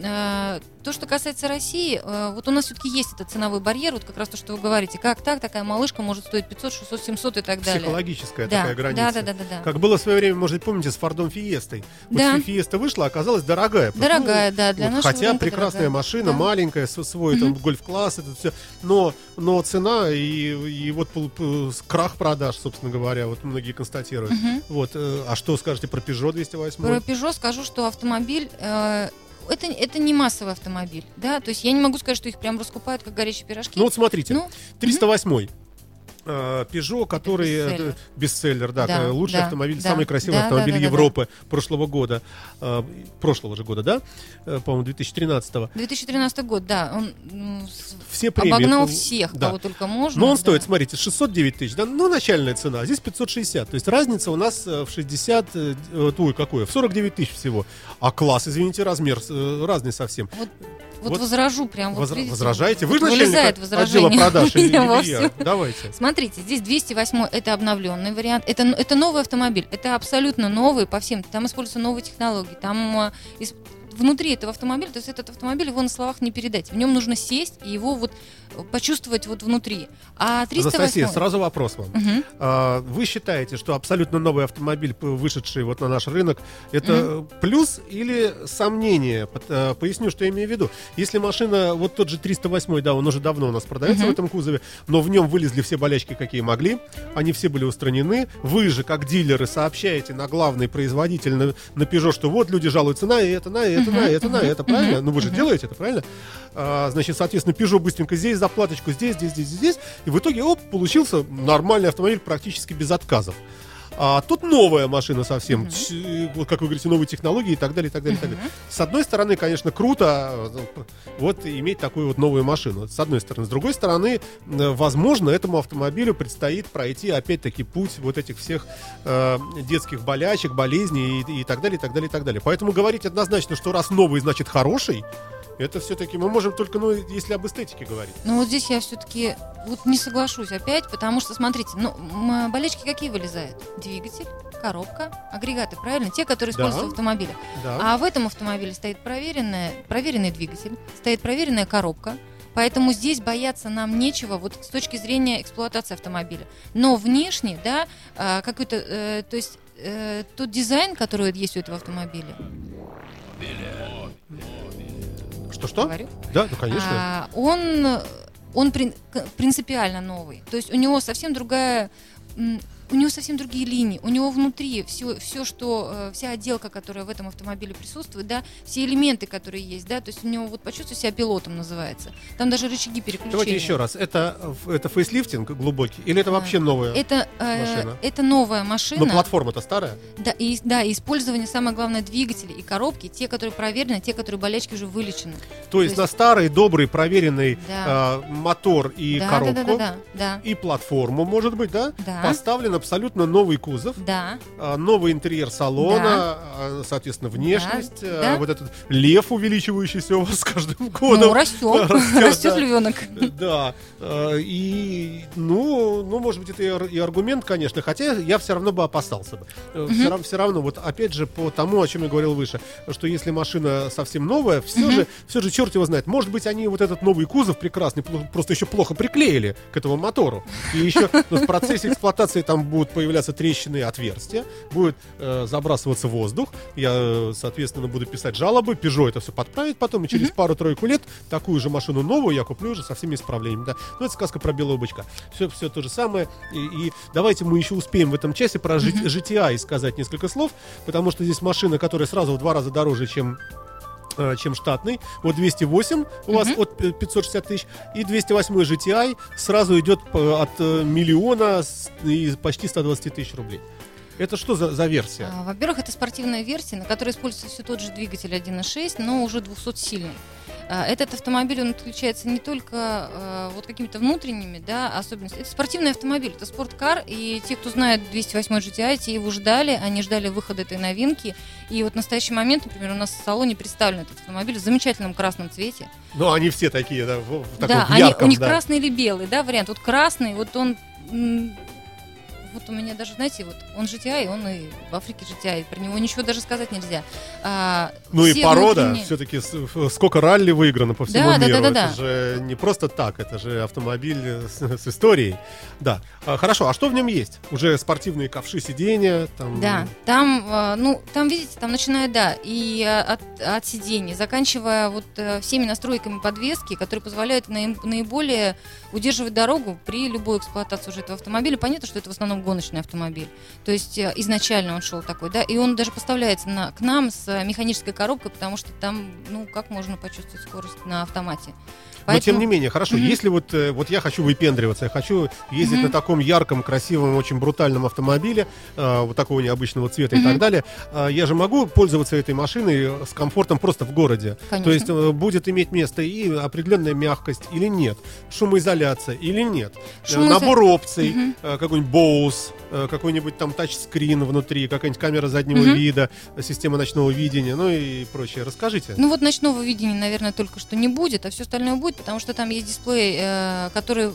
Э, То, что касается России, э, вот у нас все-таки есть этот ценовой барьер, вот как раз то, что вы говорите, как так, такая малышка может стоить 500, 600, 700 и так далее.
психологическая
Да,
такая граница.
да, да, да, да, да.
Как было в свое время, может быть, помните, с Фордом Фиестой. Вот
Да.
Фи- Фиеста вышла, а оказалась дорогая.
Дорогая, да, для
Вот
нашего
хотя прекрасная
дорогая.
машина,
Да.
маленькая, свой там гольф-класс, это все. Но, но цена и, и вот крах продаж, собственно говоря, вот многие констатируют.
Мгм.
Вот, э, а что скажете про Peugeot 208?
Про Peugeot скажу, что автомобиль э, это, это не массовый автомобиль, да, то есть я не могу сказать, что их прям раскупают как горячие пирожки.
Ну вот смотрите,
Ну,
308 э, Peugeot, который э,
бестселлер.
бестселлер, да,
Да,
э, лучший
да,
автомобиль,
да,
самый красивый
да,
автомобиль
да, да, да,
Европы прошлого года, э, прошлого же года, да, Э, по-моему, 2013
2013 год, да, он с-
Все премии.
обогнал
э,
всех,
да.
кого только можно.
Но он
да.
стоит, смотрите, 609 тысяч, да, ну, начальная цена, а здесь 560. То есть разница у нас э, в 60, э, э, ой, какое, в 49 тысяч всего. А класс, извините, размер э, разный совсем.
Вот, вот,
Вот
возражу прям.
Воз-
вот видите,
возражаете? Вы же
вылезает
начальник отдела продаж? Давайте.
Смотрите, здесь 208 это обновленный вариант. Это, это новый автомобиль. Это абсолютно новый по всем. Там используются новые технологии. Там из- внутри этого автомобиля, то есть этот автомобиль его на словах не передать. В нем нужно сесть и его вот э, почувствовать вот внутри. А 308...
Анастасия, сразу вопрос вам.
Мгм.
А, Вы считаете, что абсолютно новый автомобиль, вышедший вот на наш рынок, это э, плюс или сомнение? Э, Поясню, что я имею в виду. Если машина, вот тот же 308, да, он уже давно у нас продается
Мгм.
в этом кузове, но в нем вылезли все болячки, какие могли, они все были устранены. Вы же, как дилеры, сообщаете на главный производитель, на, на Peugeot, что вот люди жалуются на это, на это, на это, на это, правильно? Ну вы же делаете это, правильно? А, значит, соответственно, Peugeot быстренько здесь, заплаточку здесь, здесь, здесь, здесь. И в итоге, оп, получился нормальный автомобиль практически без отказов. А тут новая машина совсем, вот как вы говорите, новые технологии и так далее, и так далее, и так далее. С одной стороны, конечно, круто э, вот иметь такую вот новую машину. С одной стороны. С другой стороны, э, возможно, этому автомобилю предстоит пройти опять-таки путь вот этих всех э, детских болячек, болезней и, и так далее, и так далее, и так далее. Поэтому говорить однозначно, что раз новый, значит хороший, это все-таки мы можем только, ну, если об эстетике говорить.
Ну вот здесь я все-таки вот не соглашусь опять, потому что, смотрите, ну, м, болельщики какие вылезают? Двигатель, коробка, агрегаты, правильно? Те, которые
Да.
используются в автомобиле.
Да.
А в этом автомобиле стоит проверенная, проверенный двигатель, стоит проверенная коробка. Поэтому здесь бояться нам нечего вот с точки зрения эксплуатации автомобиля. Но внешне, да, а, какой-то, э, то есть э, тот дизайн, который есть у этого автомобиля,
Что-что?
говорю,
Да, ну, конечно.
а, он, он принципиально новый. То есть у него совсем другая у него совсем другие линии, у него внутри все, все что, э, вся отделка, которая в этом автомобиле присутствует, да, все элементы, которые есть, да, то есть у него вот почувствуй себя пилотом называется. Там даже рычаги переключения.
Давайте еще раз. Это, это фейслифтинг глубокий или это
А,
вообще новая?
Это, э,
машина.
это новая
Но
машина.
платформа-то старая?
Да, и, да, и использование, самое главное, двигателей и коробки, те, которые проверены, те, которые болячки уже вылечены.
То есть
есть-
на старый, добрый, проверенный
Да.
э, мотор и
да,
коробку
да, да, да, да,
и платформу, может быть, да?
Да.
Поставлен абсолютно новый кузов.
да.
а, Новый интерьер салона, а, соответственно, внешность,
Да,
а,
да.
вот этот лев, увеличивающийся у вас с каждым годом.
Ну, растет,
растет, да.
львенок.
Да, э, и, ну, ну, может быть, это и ар- и аргумент, конечно, хотя я все равно бы опасался бы. Все, равно, вот опять же, по тому, о чем я говорил выше, что если машина совсем новая, все же, все же, черт его знает, может быть, они вот этот новый кузов прекрасный, просто еще плохо приклеили к этому мотору. И еще в процессе эксплуатации там будут появляться трещины и отверстия, будет э, забрасываться воздух. Я, э, соответственно, буду писать жалобы. Peugeot это все подправит потом, и через пару-тройку лет такую же машину новую я куплю уже со всеми исправлениями. Да. Ну, это сказка про белого бычка. Все, все то же самое. И, и давайте мы еще успеем в этом часе про GTI сказать несколько слов, потому что здесь машина, которая сразу в два раза дороже, чем чем штатный. Вот 208 у вас от э, 560 тысяч. И 208 GTI сразу идет по- от э, миллиона и почти 120 тысяч рублей. Это что за, за версия?
А, Во-первых, это спортивная версия, на которой используется все тот же двигатель 1.6, но уже 200-сильный. А, Этот автомобиль, он отличается не только э, вот какими-то внутренними да, особенностями. Это спортивный автомобиль, это спорткар, и те, кто знает 208 GTI, те его ждали, они ждали выхода этой новинки. И вот в настоящий момент, например, у нас в салоне представлен этот автомобиль в замечательном красном цвете.
Ну, они все такие, да, в, в таком
да,
в
они,
ярком,
у них
да.
красный или белый, да, вариант. Вот красный, вот он... Вот у меня даже, знаете, вот он GTI, он и в Африке GTI, про него ничего даже сказать нельзя. А,
Ну и порода,
внутренние-
все-таки сколько ралли выиграно по всему
Да, да,
миру.
да, да,
это же не просто так, это же автомобиль с, с историей. Да. А, хорошо, а что в нем есть? Уже спортивные ковши сиденья, там.
Да, там, э, ну, там, видите, там начиная, да, и э, от, от сидений, заканчивая вот э, всеми настройками подвески, которые позволяют наиболее удерживать дорогу при любой эксплуатации уже этого автомобиля. Понятно, что это в основном гоночный автомобиль. То есть э, изначально он шел такой, да, и он даже поставляется на, к нам с э, механической коробкой, потому что там, ну, как можно почувствовать скорость на автомате.
Но тем
Поэтому-
не менее, хорошо,
Мгм.
если вот, э, вот я хочу выпендриваться, я хочу ездить
Мгм.
на таком ярком, красивом, очень брутальном автомобиле, э, вот такого необычного цвета и
Мгм.
так далее, э, я же могу пользоваться этой машиной э, с комфортом просто в городе.
Конечно.
То есть э, будет иметь место и определенная мягкость или нет, шумоизоляция или нет, э,
Шумоизо-
набор опций,
Мгм.
э, какой-нибудь Bose, э, какой-нибудь там тачскрин внутри, какая-нибудь камера заднего
Мгм.
вида, система ночного видения, ну и прочее. Расскажите.
Ну вот ночного видения, наверное, только что не будет, а все остальное будет, потому что там есть дисплей, э, который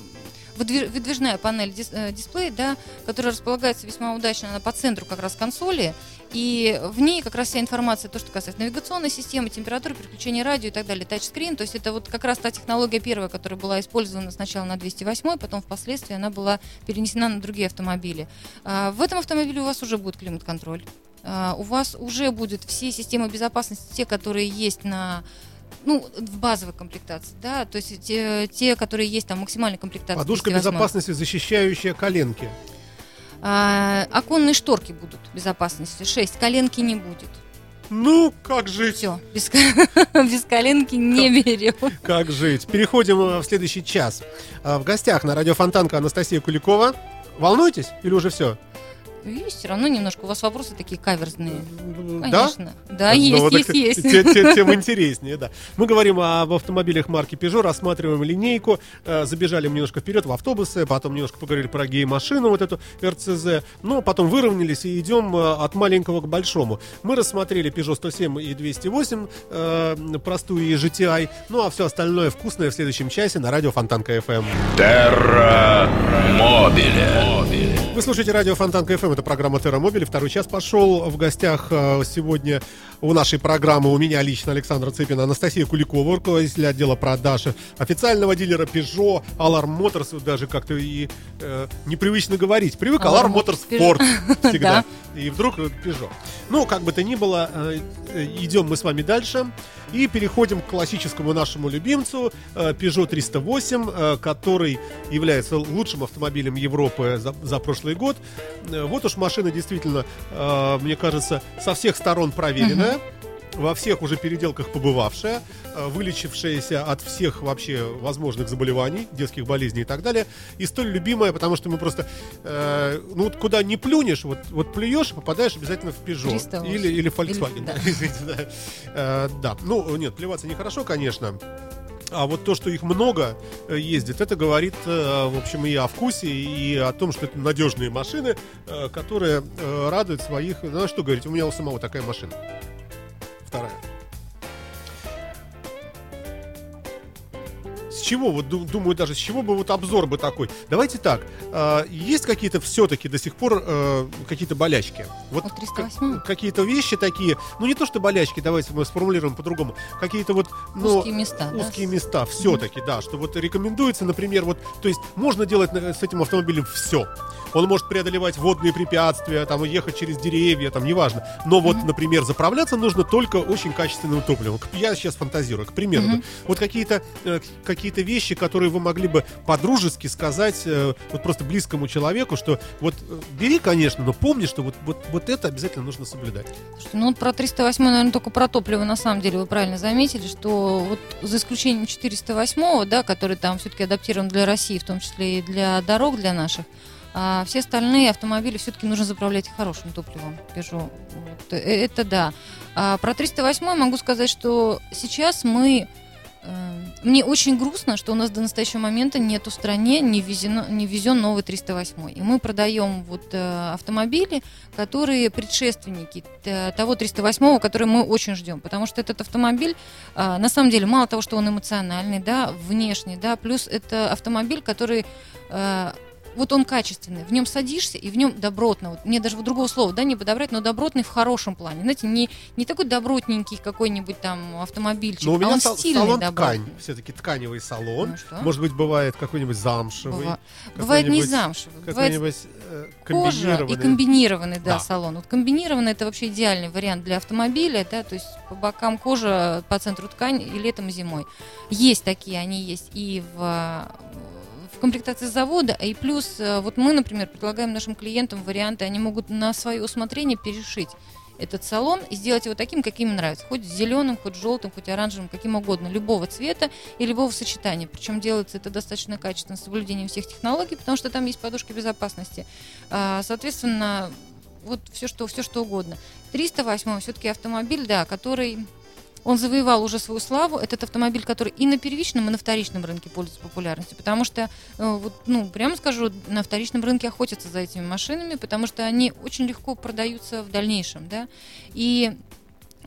выдвиж- выдвижная панель дис- э, дисплей, да, которая располагается весьма удачно она по центру как раз консоли, и в ней как раз вся информация, то, что касается навигационной системы, температуры, переключения радио и так далее, тачскрин, то есть это вот как раз та технология первая, которая была использована сначала на 208, потом впоследствии она была перенесена на другие автомобили. А, В этом автомобиле у вас уже будет климат-контроль. А, У вас уже будут все системы безопасности, те, которые есть на ну, в базовой комплектации, да, то есть те, те которые есть там максимальной комплектации.
Подушка
208.
безопасности, защищающая коленки.
А, оконные шторки будут безопасности 6, коленки не будет.
Ну, как жить?
Все, без, без коленки не берем.
Как жить? Переходим э, в следующий час. А, В гостях на радио Фонтанка Анастасия Куликова. Волнуетесь или уже все?
Видишь, все равно немножко у вас вопросы такие каверзные.
Да?
Конечно. Да,
Ну,
есть,
вот
есть, есть.
те- те- Тем интереснее, да. Мы говорим об автомобилях марки Peugeot, рассматриваем линейку, э, забежали мы немножко вперед в автобусы, потом немножко поговорили про гей-машину, вот эту РЦЗ, но потом выровнялись и идем э, от маленького к большому. Мы рассмотрели Peugeot 107 и 208, э, простую и GTI, ну а все остальное вкусное в следующем часе на радио Фонтанка FM.
Терра Мобиле.
Вы слушаете радио Фонтанка FM, это программа Терра Мобили. Второй час пошел. В гостях э, сегодня у нашей программы, у меня лично Александра Цыпина, Анастасия Куликова, руководитель отдела продажи официального дилера Peugeot, Alarm Motors, даже как-то и э, непривычно говорить. Привык Alarm,
Alarm
Motors. Ford всегда. И вдруг э, Peugeot. Ну, как бы то ни было, э, э, идем мы с вами дальше. И переходим к классическому нашему любимцу Peugeot 308, э, который является лучшим автомобилем Европы за, за прошлый год. Вот уж машина действительно, мне кажется, со всех сторон проверенная. Во всех уже переделках побывавшая, э, вылечившаяся от всех вообще возможных заболеваний, детских болезней и так далее. И столь любимая, потому что мы просто, э, ну вот куда не плюнешь, вот, вот плюешь, попадаешь обязательно в Peugeot.
308.
Или, или Volkswagen.
Или-
да, извините, да. Э, да, ну нет, плеваться нехорошо, конечно. А вот то, что их много э, ездит, это говорит, э, в общем, и о вкусе, и о том, что это надежные машины, которые радуют своих... Ну, а что говорить, у меня у самого такая машина. 二人。С чего, вот ду- думаю даже, с чего бы вот обзор бы такой? Давайте так, э, есть какие-то все-таки до сих пор э, какие-то болячки? Вот
У 308?
к- какие-то вещи такие, ну не то что болячки, давайте мы сформулируем по-другому, какие-то вот, ну,
Узкие места, да?
узкие места, все-таки, да, что вот рекомендуется, например, вот, то есть можно делать на- с этим автомобилем все. Он может преодолевать водные препятствия, там, ехать через деревья, там, неважно. Но вот, например, заправляться нужно только очень качественным топливом. Я сейчас фантазирую, к примеру. Да. Вот какие-то э, какие-то вещи, которые вы могли бы по-дружески сказать э, вот просто близкому человеку, что вот э, бери, конечно, но помни, что вот, вот, вот это обязательно нужно соблюдать.
Ну, про 308, наверное, только про топливо, на самом деле, вы правильно заметили, что вот за исключением 408, да, который там все-таки адаптирован для России, в том числе и для дорог для наших, а все остальные автомобили все-таки нужно заправлять хорошим топливом Peugeot. Вот, э, это да. А про 308 могу сказать, что сейчас мы мне очень грустно, что у нас до настоящего момента нету в стране не везен, не везен новый 308. И мы продаем вот э, автомобили, которые предшественники т- того 308, который мы очень ждем. Потому что этот автомобиль, а, на самом деле, мало того, что он эмоциональный, да, внешний, да, плюс это автомобиль, который а, вот он качественный, в нем садишься и в нем добротно. Вот мне даже вот другого слова, да, не подобрать, но добротный в хорошем плане. Знаете, не, не такой добротненький какой-нибудь там автомобильчик,
Но у
а
меня
он
сал-
стильный
салон
добротный.
ткань, все-таки тканевый салон.
Ну что?
Может быть, бывает какой-нибудь замшевый.
Быва- Бывает не замшевый, бывает
Какой-нибудь э,
кожа и
комбинированный.
комбинированный, да,
Да.
салон. Вот комбинированный это вообще идеальный вариант для автомобиля, да, то есть по бокам кожа, по центру ткань и летом, и зимой. Есть такие, они есть и в комплектации завода, и плюс э, вот мы, например, предлагаем нашим клиентам варианты, они могут на свое усмотрение перешить этот салон и сделать его таким, каким им нравится. Хоть зеленым, хоть желтым, хоть оранжевым, каким угодно, любого цвета и любого сочетания. Причем делается это достаточно качественно, с соблюдением всех технологий, потому что там есть подушки безопасности. А, Соответственно, вот все что, все что угодно. 308 все-таки автомобиль, да, который он завоевал уже свою славу. Этот автомобиль, который и на первичном, и на вторичном рынке пользуется популярностью. Потому что, э, вот, ну, прямо скажу, на вторичном рынке охотятся за этими машинами, потому что они очень легко продаются в дальнейшем, да. И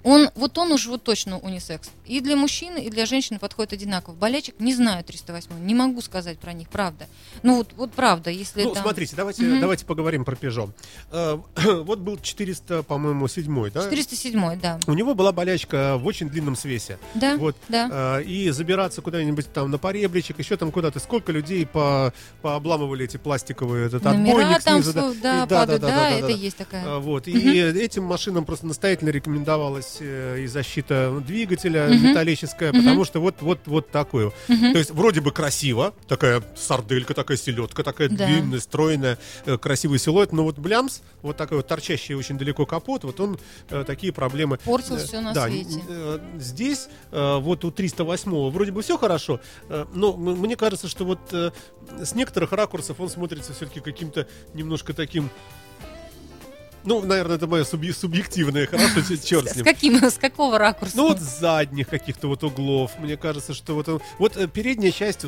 он, вот он уже вот точно унисекс. И для мужчины, и для женщины подходит одинаково. Болячек не знаю 308, не могу сказать про них, правда. Ну вот, вот правда, если
Ну,
там...
смотрите, давайте,
Мгм.
давайте поговорим про Peugeot. Э, вот был 400, по-моему, седьмой, да?
407, да.
У него была болячка в очень длинном свесе.
Да,
Вот.
да.
Э, и забираться куда-нибудь там на поребричек, еще там куда-то. Сколько людей по, пообламывали эти пластиковые этот
Номера
отбойник
там,
снизу, И-
да, падают, да, это есть такая.
А, Вот. И этим машинам просто настоятельно рекомендовалась э, и защита двигателя
Мгм.
металлическая,
Мгм.
потому что вот, вот, вот такое.
Мгм.
То есть вроде бы красиво, такая сарделька, такая селедка, такая
Да.
длинная, стройная, э, красивый силуэт, но вот блямс, вот такой вот торчащий очень далеко капот, вот он э, такие проблемы.
Портил всё на
да,
свете.
здесь вот у 308 вроде бы все хорошо, но мне кажется, что вот с некоторых ракурсов он смотрится все-таки каким-то немножко таким ну, наверное, это мое субъ- субъективное, хорошо, черт с
С
ним.
каким, с какого ракурса?
Ну вот с задних каких-то вот углов, мне кажется, что вот он, вот э, передняя часть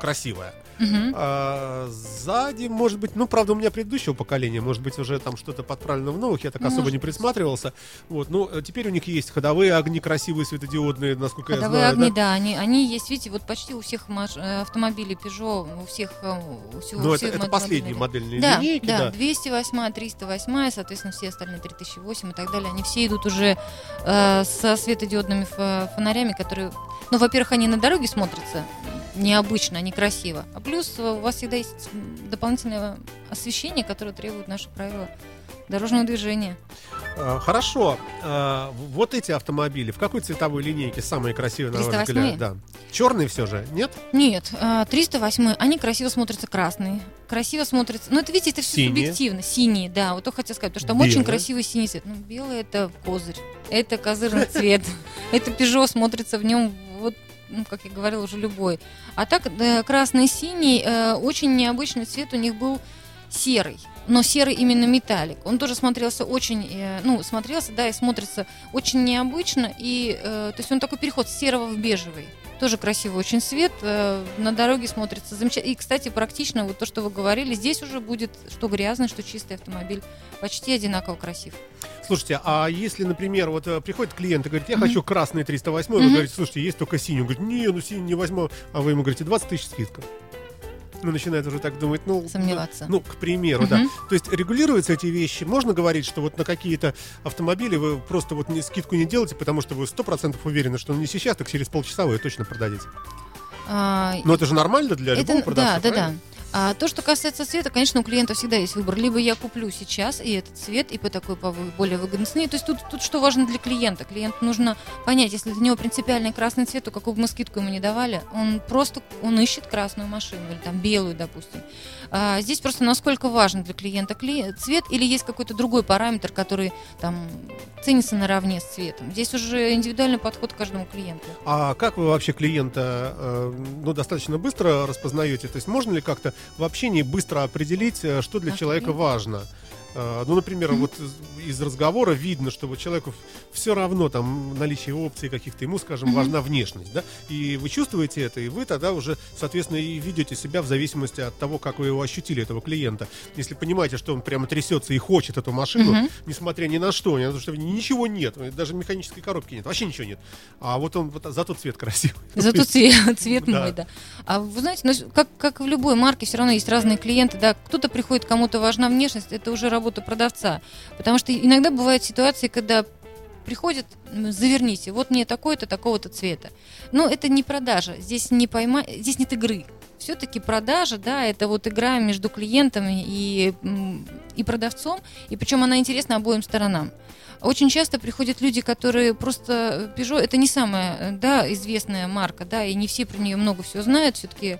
красивая.
Мгм.
А, сзади, может быть, ну, правда, у меня предыдущего поколения, может быть, уже там что-то подправлено в новых, я так особо
Может
не присматривался. Вот, ну, э, теперь у них есть ходовые огни красивые, светодиодные, насколько
Ходовые
я знаю.
огни,
да?
да, они, они есть, видите, вот почти у всех маш- э, автомобилей Peugeot, у всех, э, у всего,
Ну, это,
всех
это
мод-
последние модельные
Да,
линейки,
да,
да.
208, 308, соответственно, все остальные 3008 и так далее, они все идут уже э, со светодиодными фонарями, которые, ну, во-первых, они на дороге смотрятся необычно, некрасиво, а плюс у вас всегда есть дополнительное освещение, которое требует наши правила дорожного движения.
А, Хорошо. А, Вот эти автомобили, в какой цветовой линейке самые красивые, на ваш
308?
взгляд? Да. Черные все же, нет?
Нет, а, 308, они красиво смотрятся красные, красиво смотрятся, ну это видите, это все
Синие?
субъективно, синие, да, вот то хотел сказать, потому что там
Белые?
очень красивый синий цвет, ну белый это козырь, это козырный цвет, это Peugeot смотрится в нем ну, как я говорила, уже любой. А так, э, красный синий, э, очень необычный цвет у них был серый. Но серый именно металлик. Он тоже смотрелся очень, э, ну, смотрелся, да, и смотрится очень необычно. И, то есть он такой переход с серого в бежевый. Тоже красивый очень цвет. э, на дороге смотрится замечательно. И, кстати, практично, вот то, что вы говорили, здесь уже будет что грязный, что чистый автомобиль. Почти одинаково красив.
Слушайте, а если, например, вот э, приходит клиент и говорит, я
Мгм.
хочу красный 308, вы
Мгм.
говорите, слушайте, есть только синий. Он говорит, не, ну синий не возьму. А вы ему говорите, 20 тысяч скидка. Ну, начинает уже так думать, ну...
Сомневаться.
Ну, к примеру, да.
Мгм.
То есть регулируются эти вещи. Можно говорить, что вот на какие-то автомобили вы просто вот не, скидку не делаете, потому что вы сто процентов уверены, что ну, не сейчас, так через полчаса вы ее точно продадите.
А,
Но это же нормально для
Это-
любого продавца,
да, да, да. А то, что касается цвета, конечно, у клиента всегда есть выбор. Либо я куплю сейчас и этот цвет, и по такой по более выгодной цене. То есть тут, тут что важно для клиента? Клиенту нужно понять, если для него принципиальный красный цвет, то какую бы мы скидку ему не давали, он просто он ищет красную машину или там белую, допустим. А здесь просто насколько важен для клиента кли- цвет или есть какой-то другой параметр, который там ценится наравне с цветом. Здесь уже индивидуальный подход к каждому клиенту.
А как вы вообще клиента э, ну, достаточно быстро распознаете? То есть можно ли как-то в общении быстро определить, э, что для
Наш
человека
клиент?
важно? Э, Ну, например, вот из, разговора видно, что вот человеку все равно там наличие опций каких-то, ему, скажем, важна внешность, да? И вы чувствуете это, и вы тогда уже, соответственно, и ведете себя в зависимости от того, как вы его ощутили, этого клиента. Если понимаете, что он прямо трясется и хочет эту машину, несмотря ни на что, то, что ничего нет, даже механической коробки нет, вообще ничего нет. А вот он, вот, зато цвет красивый.
Зато цвет, цвет мой, да. А вы знаете, ну, как, как в любой марке, все равно есть разные клиенты, да. Кто-то приходит, кому-то важна внешность, это уже работа продавца. Потому что иногда бывают ситуации, когда приходит, м, заверните, вот мне такой-то, такого-то цвета. Но это не продажа, здесь не пойма... здесь нет игры. Все-таки продажа, да, это вот игра между клиентами и, и продавцом, и причем она интересна обоим сторонам. Очень часто приходят люди, которые просто э, Peugeot это не самая э, да, известная марка, да, и не все про нее много всего знают все-таки.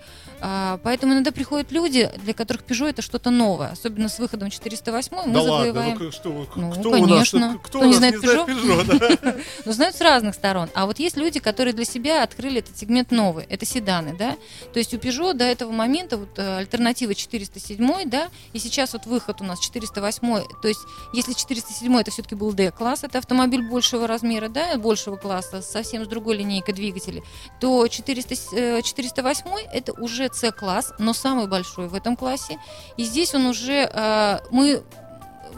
поэтому иногда приходят люди, для которых Peugeot это что-то новое, особенно с выходом 408 мы
да ладно,
завоеваем.
ну что,
Ну,
кто у нас,
конечно.
кто
Кто
у
не
нас
знает
не знает Peugeot, да?
Ну, знают с разных сторон. А вот есть люди, которые для себя открыли этот сегмент новый. Это седаны, да. То есть у Peugeot до этого момента вот э, альтернатива 407, да, и сейчас вот выход у нас 408. То есть если 407 это все-таки был D-класс, это автомобиль большего размера, да, большего класса, совсем с другой линейкой двигателей, то 400, э, 408 это уже C-класс, но самый большой в этом классе. И здесь он уже, э, мы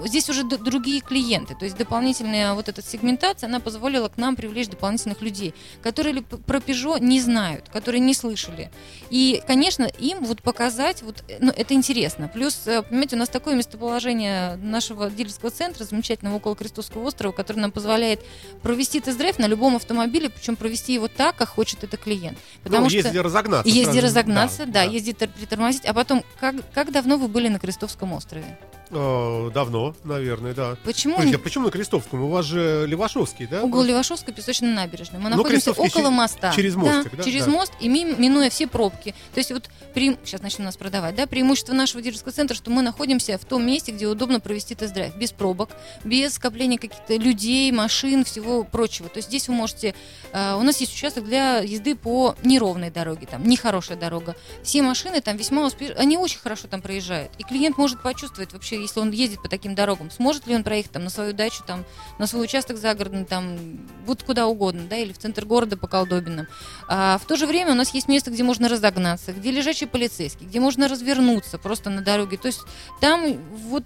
здесь уже другие клиенты, то есть дополнительная вот эта сегментация, она позволила к нам привлечь дополнительных людей, которые про Peugeot не знают, которые не слышали. И, конечно, им вот показать, вот, э, ну, это интересно. Плюс, э, понимаете, у нас такое местоположение нашего дилерского центра, замечательного около Крестовского острова, который нам позволяет провести тест-драйв на любом автомобиле, причем провести его так, как хочет это клиент. Потому
Ну,
что...
разогнаться. Сразу.
разогнаться, да, есть где тор- притормозить. А потом, как, как давно вы были на Крестовском острове?
Э, Давно, наверное, да.
Почему
Слушайте, а почему на Крестовском? У вас же Левашовский, да?
угол Левашовской песочной набережной? Мы
Ну,
находимся около моста.
через мостик, да?
Через
Да.
мост и мимо, минуя все пробки. То есть вот сейчас начнем нас продавать, да, преимущество нашего дилерского центра, что мы находимся в том месте, где удобно провести тест-драйв, без пробок, без скопления каких-то людей, машин, всего прочего. То есть здесь вы можете, э, у нас есть участок для езды по неровной дороге, там нехорошая дорога. Все машины там весьма успешно, они очень хорошо там проезжают, и клиент может почувствовать вообще если он ездит по таким дорогам, сможет ли он проехать там на свою дачу, там, на свой участок загородный, там, вот куда угодно, да, или в центр города по Колдобинам. А в то же время у нас есть место, где можно разогнаться, где лежачий полицейский, где можно развернуться просто на дороге. То есть там вот,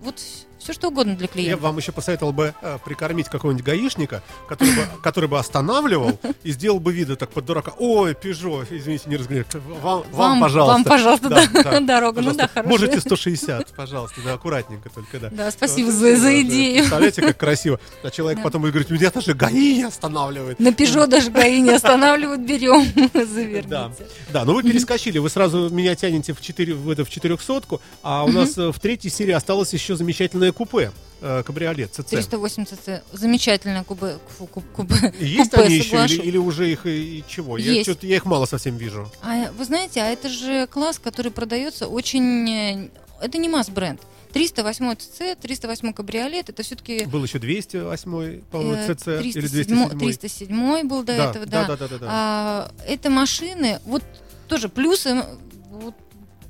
вот все что угодно для клиента.
Я вам еще посоветовал бы э, прикормить какого-нибудь гаишника, который бы, который бы останавливал и сделал бы виды так под дурака. Ой, Пежо, извините, не разглядел. Вам, вам, пожалуйста.
Вам, пожалуйста, да, да, дорогу. Ну да, хорошо.
Можете 160, пожалуйста, да, аккуратненько только, да.
Да, спасибо за, за идею.
Представляете, как красиво. А человек да. потом будет говорить, меня даже ГАИ не останавливает.
На Пежо даже ГАИ не останавливают, берем, заверните.
Да, да, но вы перескочили, вы сразу меня тянете в, 4, в, это, в 400 а у нас э, в третьей серии осталось еще замечательное купе э, кабриолет ЦЦ.
308 ЦЦ. Замечательная кубы, фу, куб, кубы.
Есть
купе,
они еще или, или уже их и, чего?
Есть.
Я, я их мало совсем вижу.
А вы знаете, а это же класс, который продается очень... э, Это не масс-бренд. 308 ЦЦ, 308 кабриолет, это все-таки...
Был еще 208, по-моему,
э,
ЦЦ или
307,
207.
307 был до
Да,
этого,
да,
да.
да, да, да, да.
А, это машины, вот тоже плюсы,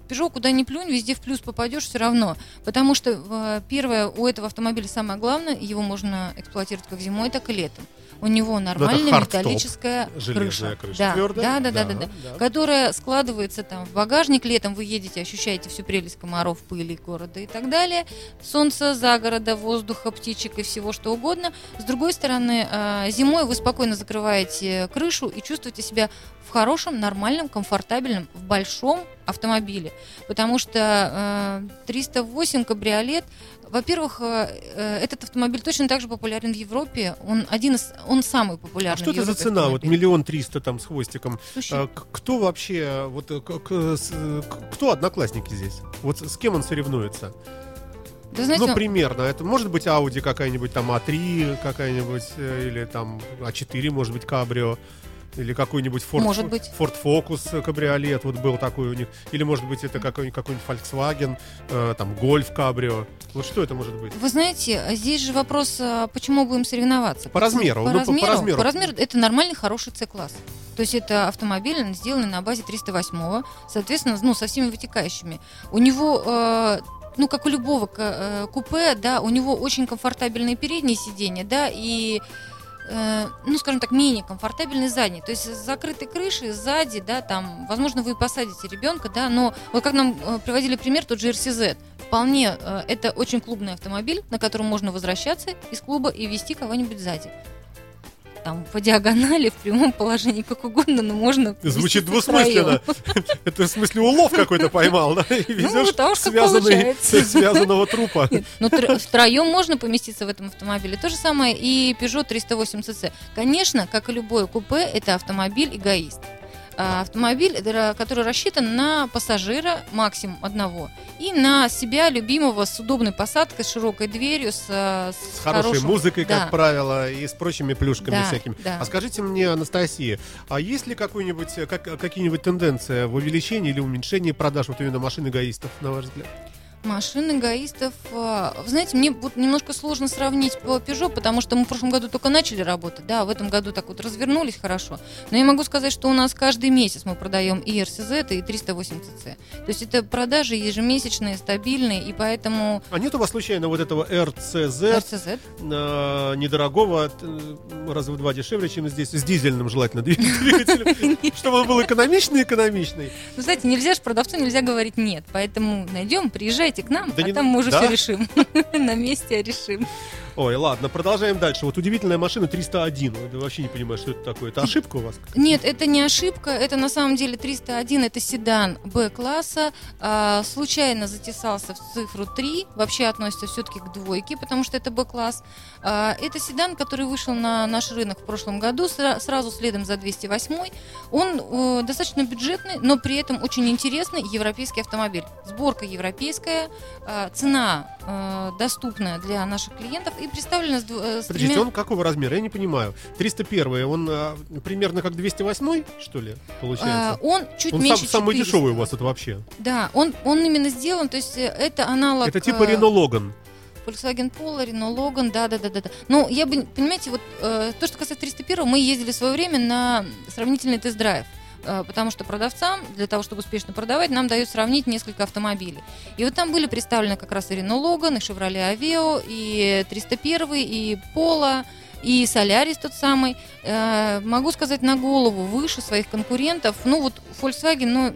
Peugeot, куда ни плюнь, везде в плюс попадешь все равно. Потому что, э, первое, у этого автомобиля самое главное, его можно эксплуатировать как зимой, так и летом. У него нормальная металлическая крыша.
крыша,
да,
твердая,
да, да, да,
да,
да,
да.
Которая складывается там в багажник летом, вы едете, ощущаете всю прелесть комаров, пыли города и так далее. Солнца, загорода, воздуха, птичек и всего что угодно. С другой стороны, э, зимой вы спокойно закрываете крышу и чувствуете себя в хорошем, нормальном, комфортабельном, в большом автомобиле. Потому что э, 308 кабриолет, во-первых, э, э, этот автомобиль точно так же популярен в Европе. Он один из, он самый популярный.
А что это за цена? Вот
автомобиль.
миллион триста там с хвостиком.
Слушай,
А, Кто вообще, вот э, кто одноклассники здесь? Вот с кем он соревнуется?
да знаете,
ну, примерно. Это может быть Audi какая-нибудь, там А3 какая-нибудь, или там А4, может быть, Кабрио. Или какой-нибудь Ford,
Может быть.
Ford Focus э, кабриолет, вот был такой у них. Или, может быть, это какой-нибудь, какой-нибудь Volkswagen, э, там, Golf кабрио. Вот что это может быть?
Вы знаете, здесь же вопрос, а почему будем соревноваться?
По размеру,
По,
ну, по-
размеру,
по размеру.
по размеру это нормальный хороший C-класс. То есть это автомобиль, сделанный на базе 308 соответственно, ну, со всеми вытекающими. У него, э, ну, как у любого э, купе, да, у него очень комфортабельные передние сиденья, да, и э, ну, скажем так, менее комфортабельный задний. То есть с закрытой крышей сзади, да, там, возможно, вы посадите ребенка, да, но вот как нам э, приводили пример, тот же RCZ, вполне э, это очень клубный автомобиль, на котором можно возвращаться из клуба и вести кого-нибудь сзади. Там по диагонали, в прямом положении, как угодно, но можно
Звучит двусмысленно. Это в смысле улов какой-то поймал, да? И везешь
Ну, что
связанный,
получается.
связанного трупа.
Но тр- втроем можно поместиться в этом автомобиле. То же самое и Peugeot 308 cc. Конечно, как и любое купе, это автомобиль эгоист. А, Автомобиль, э, который рассчитан на пассажира максимум одного и на себя любимого с удобной посадкой, с широкой дверью, с, э,
С хорошей
хорошим-
музыкой,
Да.
как правило, и с прочими плюшками
Да,
всякими.
да.
А скажите мне, Анастасия, а есть ли какой-нибудь, э, как, какие-нибудь тенденции в увеличении или уменьшении продаж вот именно машин эгоистов, на ваш взгляд?
Машин эгоистов. э, Вы знаете, мне вот немножко сложно сравнить по Peugeot, потому что мы в прошлом году только начали работать, да, а в этом году так вот развернулись хорошо. Но я могу сказать, что у нас каждый месяц мы продаем и RCZ, и 308 cc. То есть это продажи ежемесячные, стабильные, и поэтому
А нет у вас случайно вот этого RCZ,
RCZ
э, недорогого, э, раза в два дешевле, чем здесь, с дизельным желательно двигателем, чтобы он был экономичный-экономичный.
Ну, знаете, нельзя же продавцу нельзя говорить нет. Поэтому найдем, приезжайте к нам,
Да
а
не-
там мы уже
да?
все решим. На месте решим.
Ой, ладно, продолжаем дальше. Вот удивительная машина 301. Я вообще не понимаю, что это такое. Это ошибка у вас?
Нет, это не ошибка, это на самом деле 301, это седан Б-класса, А, случайно затесался в цифру 3, вообще относится все-таки к двойке, потому что это Б-класс. А, это седан, который вышел на наш рынок в прошлом году, сра- сразу следом за 208. Он э, достаточно бюджетный, но при этом очень интересный европейский автомобиль. Сборка европейская, а, цена э, доступная для наших клиентов и представлена с, э, с
Подождите,
тремя-
он какого размера? Я не понимаю. 301, он а, примерно как 208, что ли,
А,
получается?
он чуть
он сам-
меньше
самый
400.
дешевый у вас это вообще.
Да, он, он именно сделан, то есть э, это аналог...
Это типа
э,
Renault Logan.
Volkswagen Polo, Renault Logan, да, да, да, да, да. Ну, я бы, понимаете, вот э, то, что касается 301, мы ездили в свое время на сравнительный тест-драйв. э, потому что продавцам для того, чтобы успешно продавать, нам дают сравнить несколько автомобилей. И вот там были представлены как раз и Renault Logan, и Chevrolet Aveo, и 301, и Polo, и Солярис тот самый, э, могу сказать, на голову выше своих конкурентов. Ну вот Volkswagen, ну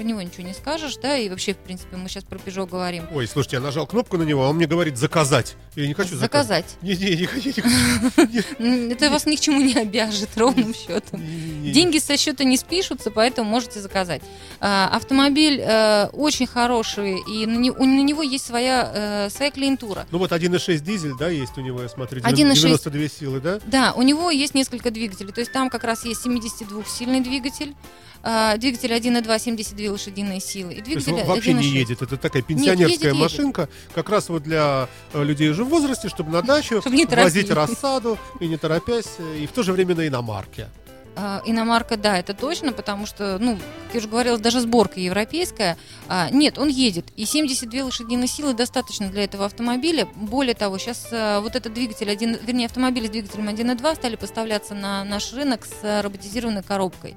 про него ничего не скажешь, да, и вообще, в принципе, мы сейчас про Peugeot говорим.
Ой, слушайте, я нажал кнопку на него, а он мне говорит заказать. Я не хочу заказать.
Заказать.
Не хочу. не хочу.
Это вас ни к чему не обяжет, ровным счетом. Деньги со счета не спишутся, поэтому можете заказать. А, Автомобиль э, очень хороший, и на не- него есть своя, э, своя клиентура.
Ну вот 1.6 дизель, да, есть у него, я смотрю,
1.6.
92 силы, да?
Да, у него есть несколько двигателей. То есть там как раз есть 72-сильный двигатель, а, двигатель 1.2, 72 лошадиные силы. И
То есть
двигатель
вообще не
1.6.
едет. Это такая пенсионерская
едет, едет.
машинка, как раз вот для э, людей уже в возрасте, чтобы на дачу
Чтоб не
возить рассаду и не торопясь, э, и в то же время на иномарке.
А, Иномарка, да, это точно, потому что, ну, как я уже говорила, даже сборка европейская. А, нет, он едет. И 72 лошадиные силы достаточно для этого автомобиля. Более того, сейчас вот этот двигатель, один, вернее, автомобили с двигателем 1.2 стали поставляться на наш рынок с а, роботизированной коробкой.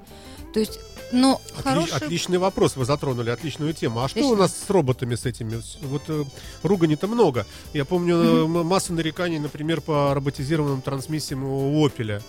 То есть, ну,
Отли-
хороший...
Отличный вопрос, вы затронули отличную тему. А что
Отлично.
у нас с роботами с этими? Вот э, ругани-то много. Я помню м- масса нареканий, например, по роботизированным трансмиссиям у Opel.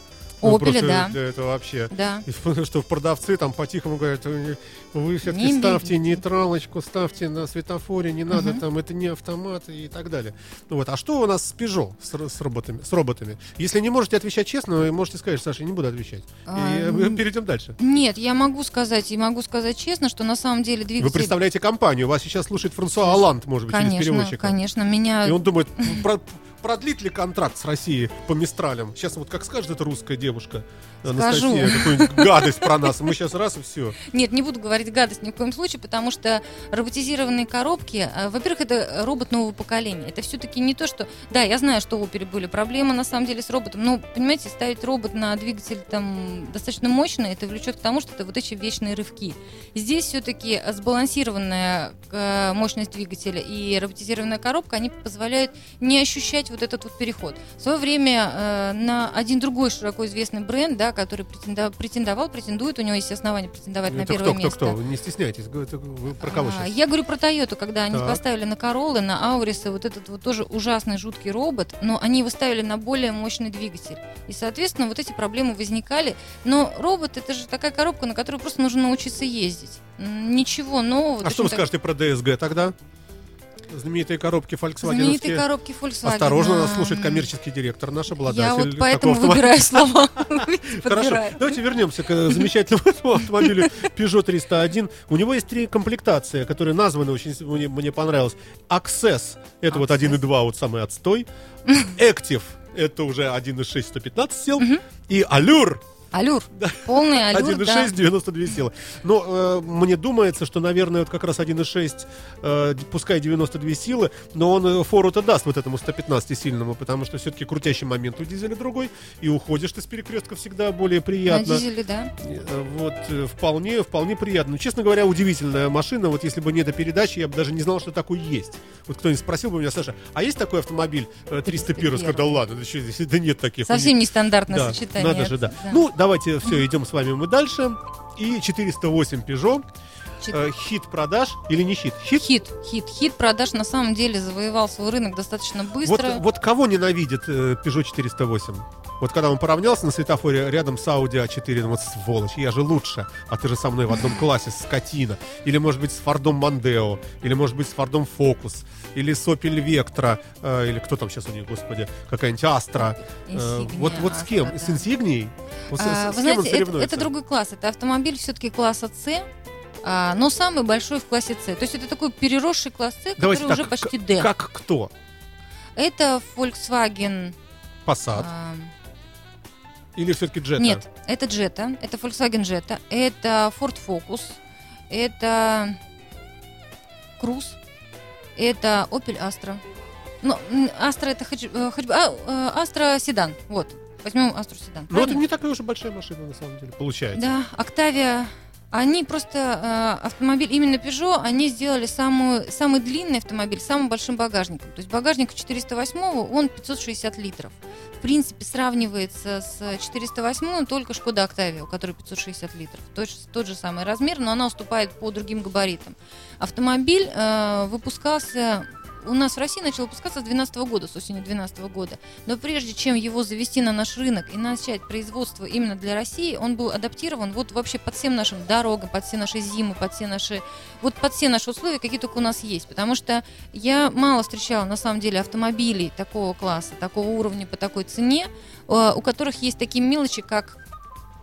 Ну,
Опеля,
просто
да.
Это, это вообще.
Да.
И что продавцы там по-тихому говорят, «Э, вы все-таки
Не
ставьте
берите.
нейтралочку, ставьте на светофоре, не надо
Мгм.
там, это не автомат и так далее. Ну вот, а что у нас с Peugeot, с, с роботами, с роботами? Если не можете отвечать честно, вы можете сказать, Саша, я не буду отвечать.
А,
и мы перейдем дальше.
Нет, я могу сказать, и могу сказать честно, что на самом деле двигатель...
Вы представляете компанию, вас сейчас слушает Франсуа Алланд, может быть, через
Конечно,
переводчика.
конечно, меня...
И он думает, про- продлит ли контракт с Россией по Мистралям? Сейчас вот как скажет эта русская девушка,
Скажу.
Анастасия, какую-нибудь гадость про нас, мы сейчас раз и все.
Нет, не буду говорить гадость ни в коем случае, потому что роботизированные коробки, э, во-первых, это робот нового поколения. Это все-таки не то, что... Да, я знаю, что у Opel были проблемы на самом деле с роботом, но, понимаете, ставить робот на двигатель там достаточно мощный, это влечет к тому, что это вот эти вечные рывки. Здесь все-таки сбалансированная э, мощность двигателя и роботизированная коробка, они позволяют не ощущать вот этот вот переход. В свое время э, на один другой широко известный бренд, да, который претенда- претендовал, претендует, у него есть основания претендовать на
Это
первое
кто, кто,
место.
кто? Не стесняйтесь, вы, про кого
А,
сейчас?
Я говорю про Тойоту, когда они
Так.
поставили на Короллы, на Аурисы вот этот вот тоже ужасный жуткий робот, но они его ставили на более мощный двигатель. И, соответственно, вот эти проблемы возникали. Но робот это же такая коробка, на которую просто нужно научиться ездить. Ничего нового.
А что вы скажете про ДСГ тогда? Знаменитые коробки Volkswagen.
Знаменитые коробки Volkswagen.
Осторожно, нас слушает коммерческий директор, наш обладатель.
Я вот поэтому выбираю слова.
Хорошо, давайте вернемся к замечательному автомобилю Peugeot 301. У него есть три комплектации, которые названы очень мне, понравилось. Access это вот
Access.
1.2, вот самый отстой. Active это уже 1.6 115 сил. И Allure
Алюр. Полный алюр, да.
1.6, 92 силы. Но э, мне думается, что, наверное, вот как раз 1.6, э, пускай 92 силы, но он э, фору-то даст вот этому 115-сильному, потому что все-таки крутящий момент у дизеля другой, и уходишь ты с перекрестка всегда более
На
приятно.
дизеле, да.
Э, Вот, э, вполне, вполне приятно. Но, честно говоря, удивительная машина. Вот если бы не эта передача, я бы даже не знал, что такой есть. Вот кто-нибудь спросил бы меня, Саша, а есть такой автомобиль э, 301? Я сказал, да ладно, да, да нет таких.
Совсем нестандартное
Да,
сочетание.
надо же, да.
Да.
Ну, давайте, все, идем с вами мы дальше. И 408 Peugeot. Э, хит продаж или не хит? Хит?
Хит, хит, хит продаж на самом деле завоевал свой рынок достаточно
Вот,
быстро.
вот кого ненавидит э, Peugeot 408? Вот когда он поравнялся на светофоре рядом с Audi A4, ну вот сволочь, я же лучше, а ты же со мной в одном классе, скотина. Или, может быть, с Фордом Мондео, или, может быть, с Фордом Фокус, или с Opel Vectra, э, или кто там сейчас у них, господи, какая-нибудь Astra. Э, вот, вот с кем?
Astra,
С
да.
Вот с- с-
А,
с
Вы
он
знаете, это, это другой класс. Это автомобиль все-таки класса С, а, но самый большой в классе С. То есть это такой переросший класс С, который
так,
уже почти Д.
Как кто?
Это Volkswagen.
Passat
а,
или все-таки Jetta?
нет, это Jetta, это Volkswagen Jetta, это Ford Focus, это Cruze, это Opel Astra. Ну, Astra это хэтч- э, хэтч- а, э, Astra седан. Вот. Возьмем Astra седан.
Ну, это не такая уж и большая машина, на самом деле, получается.
Да, Octavia, Они просто э, автомобиль, именно Peugeot, они сделали самую, самый длинный автомобиль с самым большим багажником. То есть багажник 408 он 560 литров. В принципе, сравнивается с 408 только Шкода Октавия, у которой 560 литров. Тот, тот же самый размер, но она уступает по другим габаритам. Автомобиль э, выпускался у нас в России начал выпускаться с 2012 года, с осени 2012 года. Но прежде чем его завести на наш рынок и начать производство именно для России, он был адаптирован вот вообще под всем нашим дорогам, под все наши зимы, под все наши, вот под все наши условия, какие только у нас есть. Потому что я мало встречала на самом деле автомобилей такого класса, такого уровня по такой цене, э, у которых есть такие мелочи, как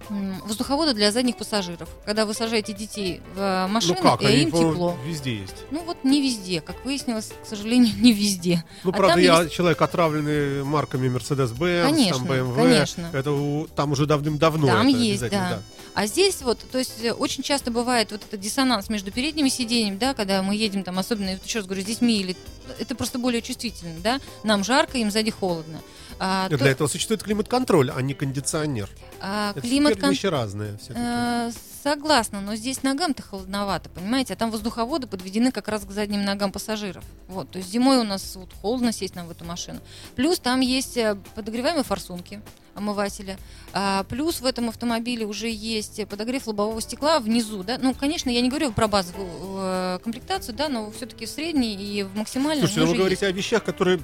воздуховоды для задних пассажиров. Когда вы сажаете детей в э, машину,
ну как,
и
они
им тепло.
Везде есть.
Ну вот не везде, как выяснилось, к сожалению, не везде.
Ну,
А
правда, я
есть-
человек, отравленный марками Mercedes-Benz,
Конечно,
там BMW.
конечно.
Это у- там уже давным-давно.
Там
это
есть,
обязательно,
да. А здесь вот, то есть э, очень часто бывает вот этот диссонанс между передними сиденьями, да, когда мы едем там, особенно, вот еще раз говорю, с детьми, или это просто более чувствительно, да, нам жарко, им сзади холодно. А,
Для
то-
этого существует климат-контроль, а не кондиционер.
А,
Это
климат
теперь вещи разные.
Э, Согласна, но здесь ногам-то холодновато, понимаете? А там воздуховоды подведены как раз к задним ногам пассажиров. Вот, то есть зимой у нас вот холодно сесть нам в эту машину. Плюс там есть э, подогреваемые форсунки омывателя. А, плюс в этом автомобиле уже есть подогрев лобового стекла внизу, да. Ну, конечно, я не говорю про базовую э, комплектацию, да, но все-таки в средней и в максимальной.
Слушайте, ну вы говорите о вещах, которые,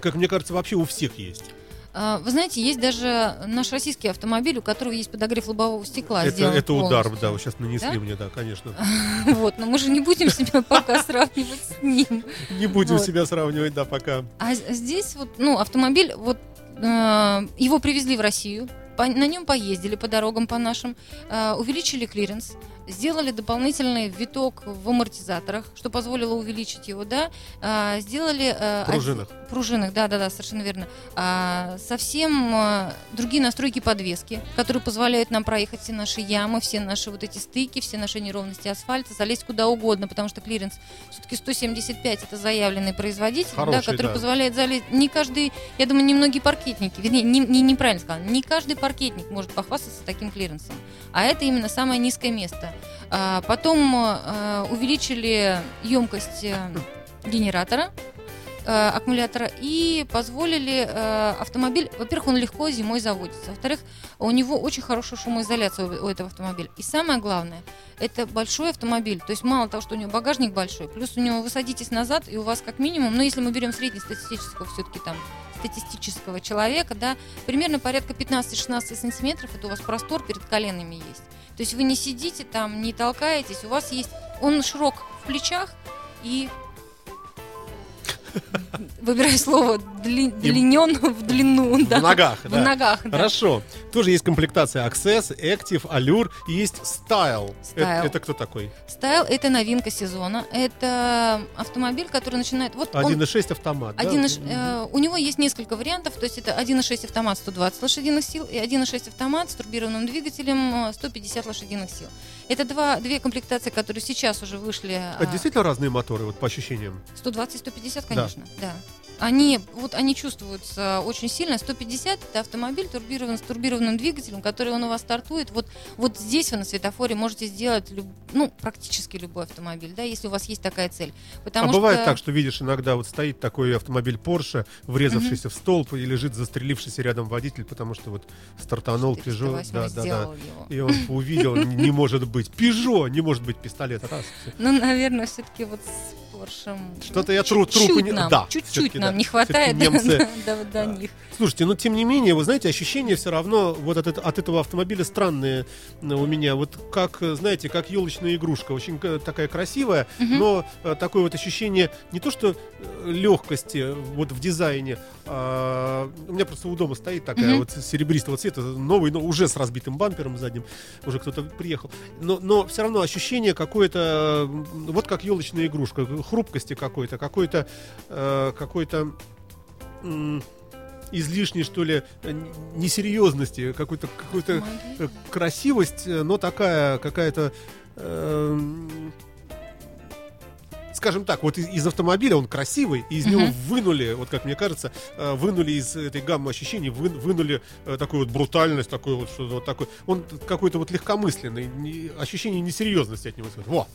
как мне кажется, вообще у всех есть.
А, Вы знаете, есть даже наш российский автомобиль, у которого есть подогрев лобового стекла.
это, это удар, да, вы сейчас нанесли
Да?
мне, да, конечно.
Вот, но мы же не будем себя пока сравнивать с ним.
Не будем себя сравнивать, да, пока.
А з- здесь вот, ну, автомобиль, вот э, его привезли в Россию, на нем поездили по дорогам по нашим, э, увеличили клиренс, сделали дополнительный виток в амортизаторах, что позволило увеличить его, да, э, сделали... э,
Пружинах.
од- пружинах, да-да-да, совершенно верно. А, совсем э, другие настройки подвески, которые позволяют нам проехать все наши ямы, все наши вот эти стыки, все наши неровности асфальта, залезть куда угодно, потому что клиренс все-таки 175 это заявленный производитель, да,
Хороший,
который
да.
позволяет залезть. Не каждый, я думаю, немногие паркетники, вернее, не, не- неправильно сказала, не каждый паркетник может похвастаться таким клиренсом. А это именно самое низкое место. А, потом э, увеличили емкость э, генератора э, аккумулятора и позволили автомобиль, во-первых, он легко зимой заводится, во-вторых, у него очень хорошая шумоизоляция у этого автомобиля. И самое главное, это большой автомобиль, то есть мало того, что у него багажник большой, плюс у него вы садитесь назад, и у вас как минимум, ну если мы берем среднестатистического все-таки там статистического человека, да, примерно порядка 15-16 сантиметров, это у вас простор перед коленами есть. То есть вы не сидите там, не толкаетесь, у вас есть, он широк в плечах и выбираю слово дли- длинен в длину, да.
В ногах,
В
да.
ногах, да.
Хорошо. Тоже есть комплектация Access, Active, Allure и есть Style.
Style.
Это, это кто такой?
Стайл это новинка сезона. Это автомобиль, который начинает. Вот он
1.6 автомат. да?
1.6, э, у него есть несколько вариантов, то есть это 1.6 автомат 120 лошадиных сил и 1.6 автомат с турбированным двигателем э, 150 лошадиных сил. Это два, две комплектации, которые сейчас уже вышли.
Это
а,
действительно разные моторы, вот по ощущениям.
120 150, конечно, да. Они, вот они чувствуются очень сильно. 150 это автомобиль турбирован с турбированным двигателем, который он у вас стартует. Вот, вот здесь вы на светофоре можете сделать люб- ну, практически любой автомобиль, да, если у вас есть такая цель. Потому
а бывает
что...
так, что видишь, иногда вот стоит такой автомобиль Porsche, врезавшийся в столб, и лежит застрелившийся рядом водитель, потому что вот стартанул Peugeot.
308
Да, да, да. И он увидел, не может быть. Peugeot, не может быть пистолет. Раз.
Ну, наверное, все-таки вот с Поршем.
Что-то я тру- трупы не- да,
чуть-чуть нам не хватает
немцы-
до, до- них.
Слушайте, но тем не менее, вы знаете, ощущения все равно вот от, от этого автомобиля странные э, у меня. Вот как, э, знаете, как елочная игрушка. Очень такая красивая, но э, такое вот ощущение не то что легкости вот в дизайне. а, у меня просто у дома стоит такая вот серебристого цвета, новый, но уже с разбитым бампером задним. Уже кто-то приехал. Но, но все равно ощущение какое-то, вот как елочная игрушка, хрупкости какой-то, какой-то, э, какой-то излишней, что ли, э, несерьезности, какой-то какой-то э, красивость, э, но такая какая-то эм, скажем так, вот из, из автомобиля он красивый, и из него вынули, вот как мне кажется, э, вынули из этой гаммы ощущений, вы- вынули э, такую вот брутальность, такой вот что-то вот такой. Он какой-то вот легкомысленный, не- ощущение несерьезности от него. Во!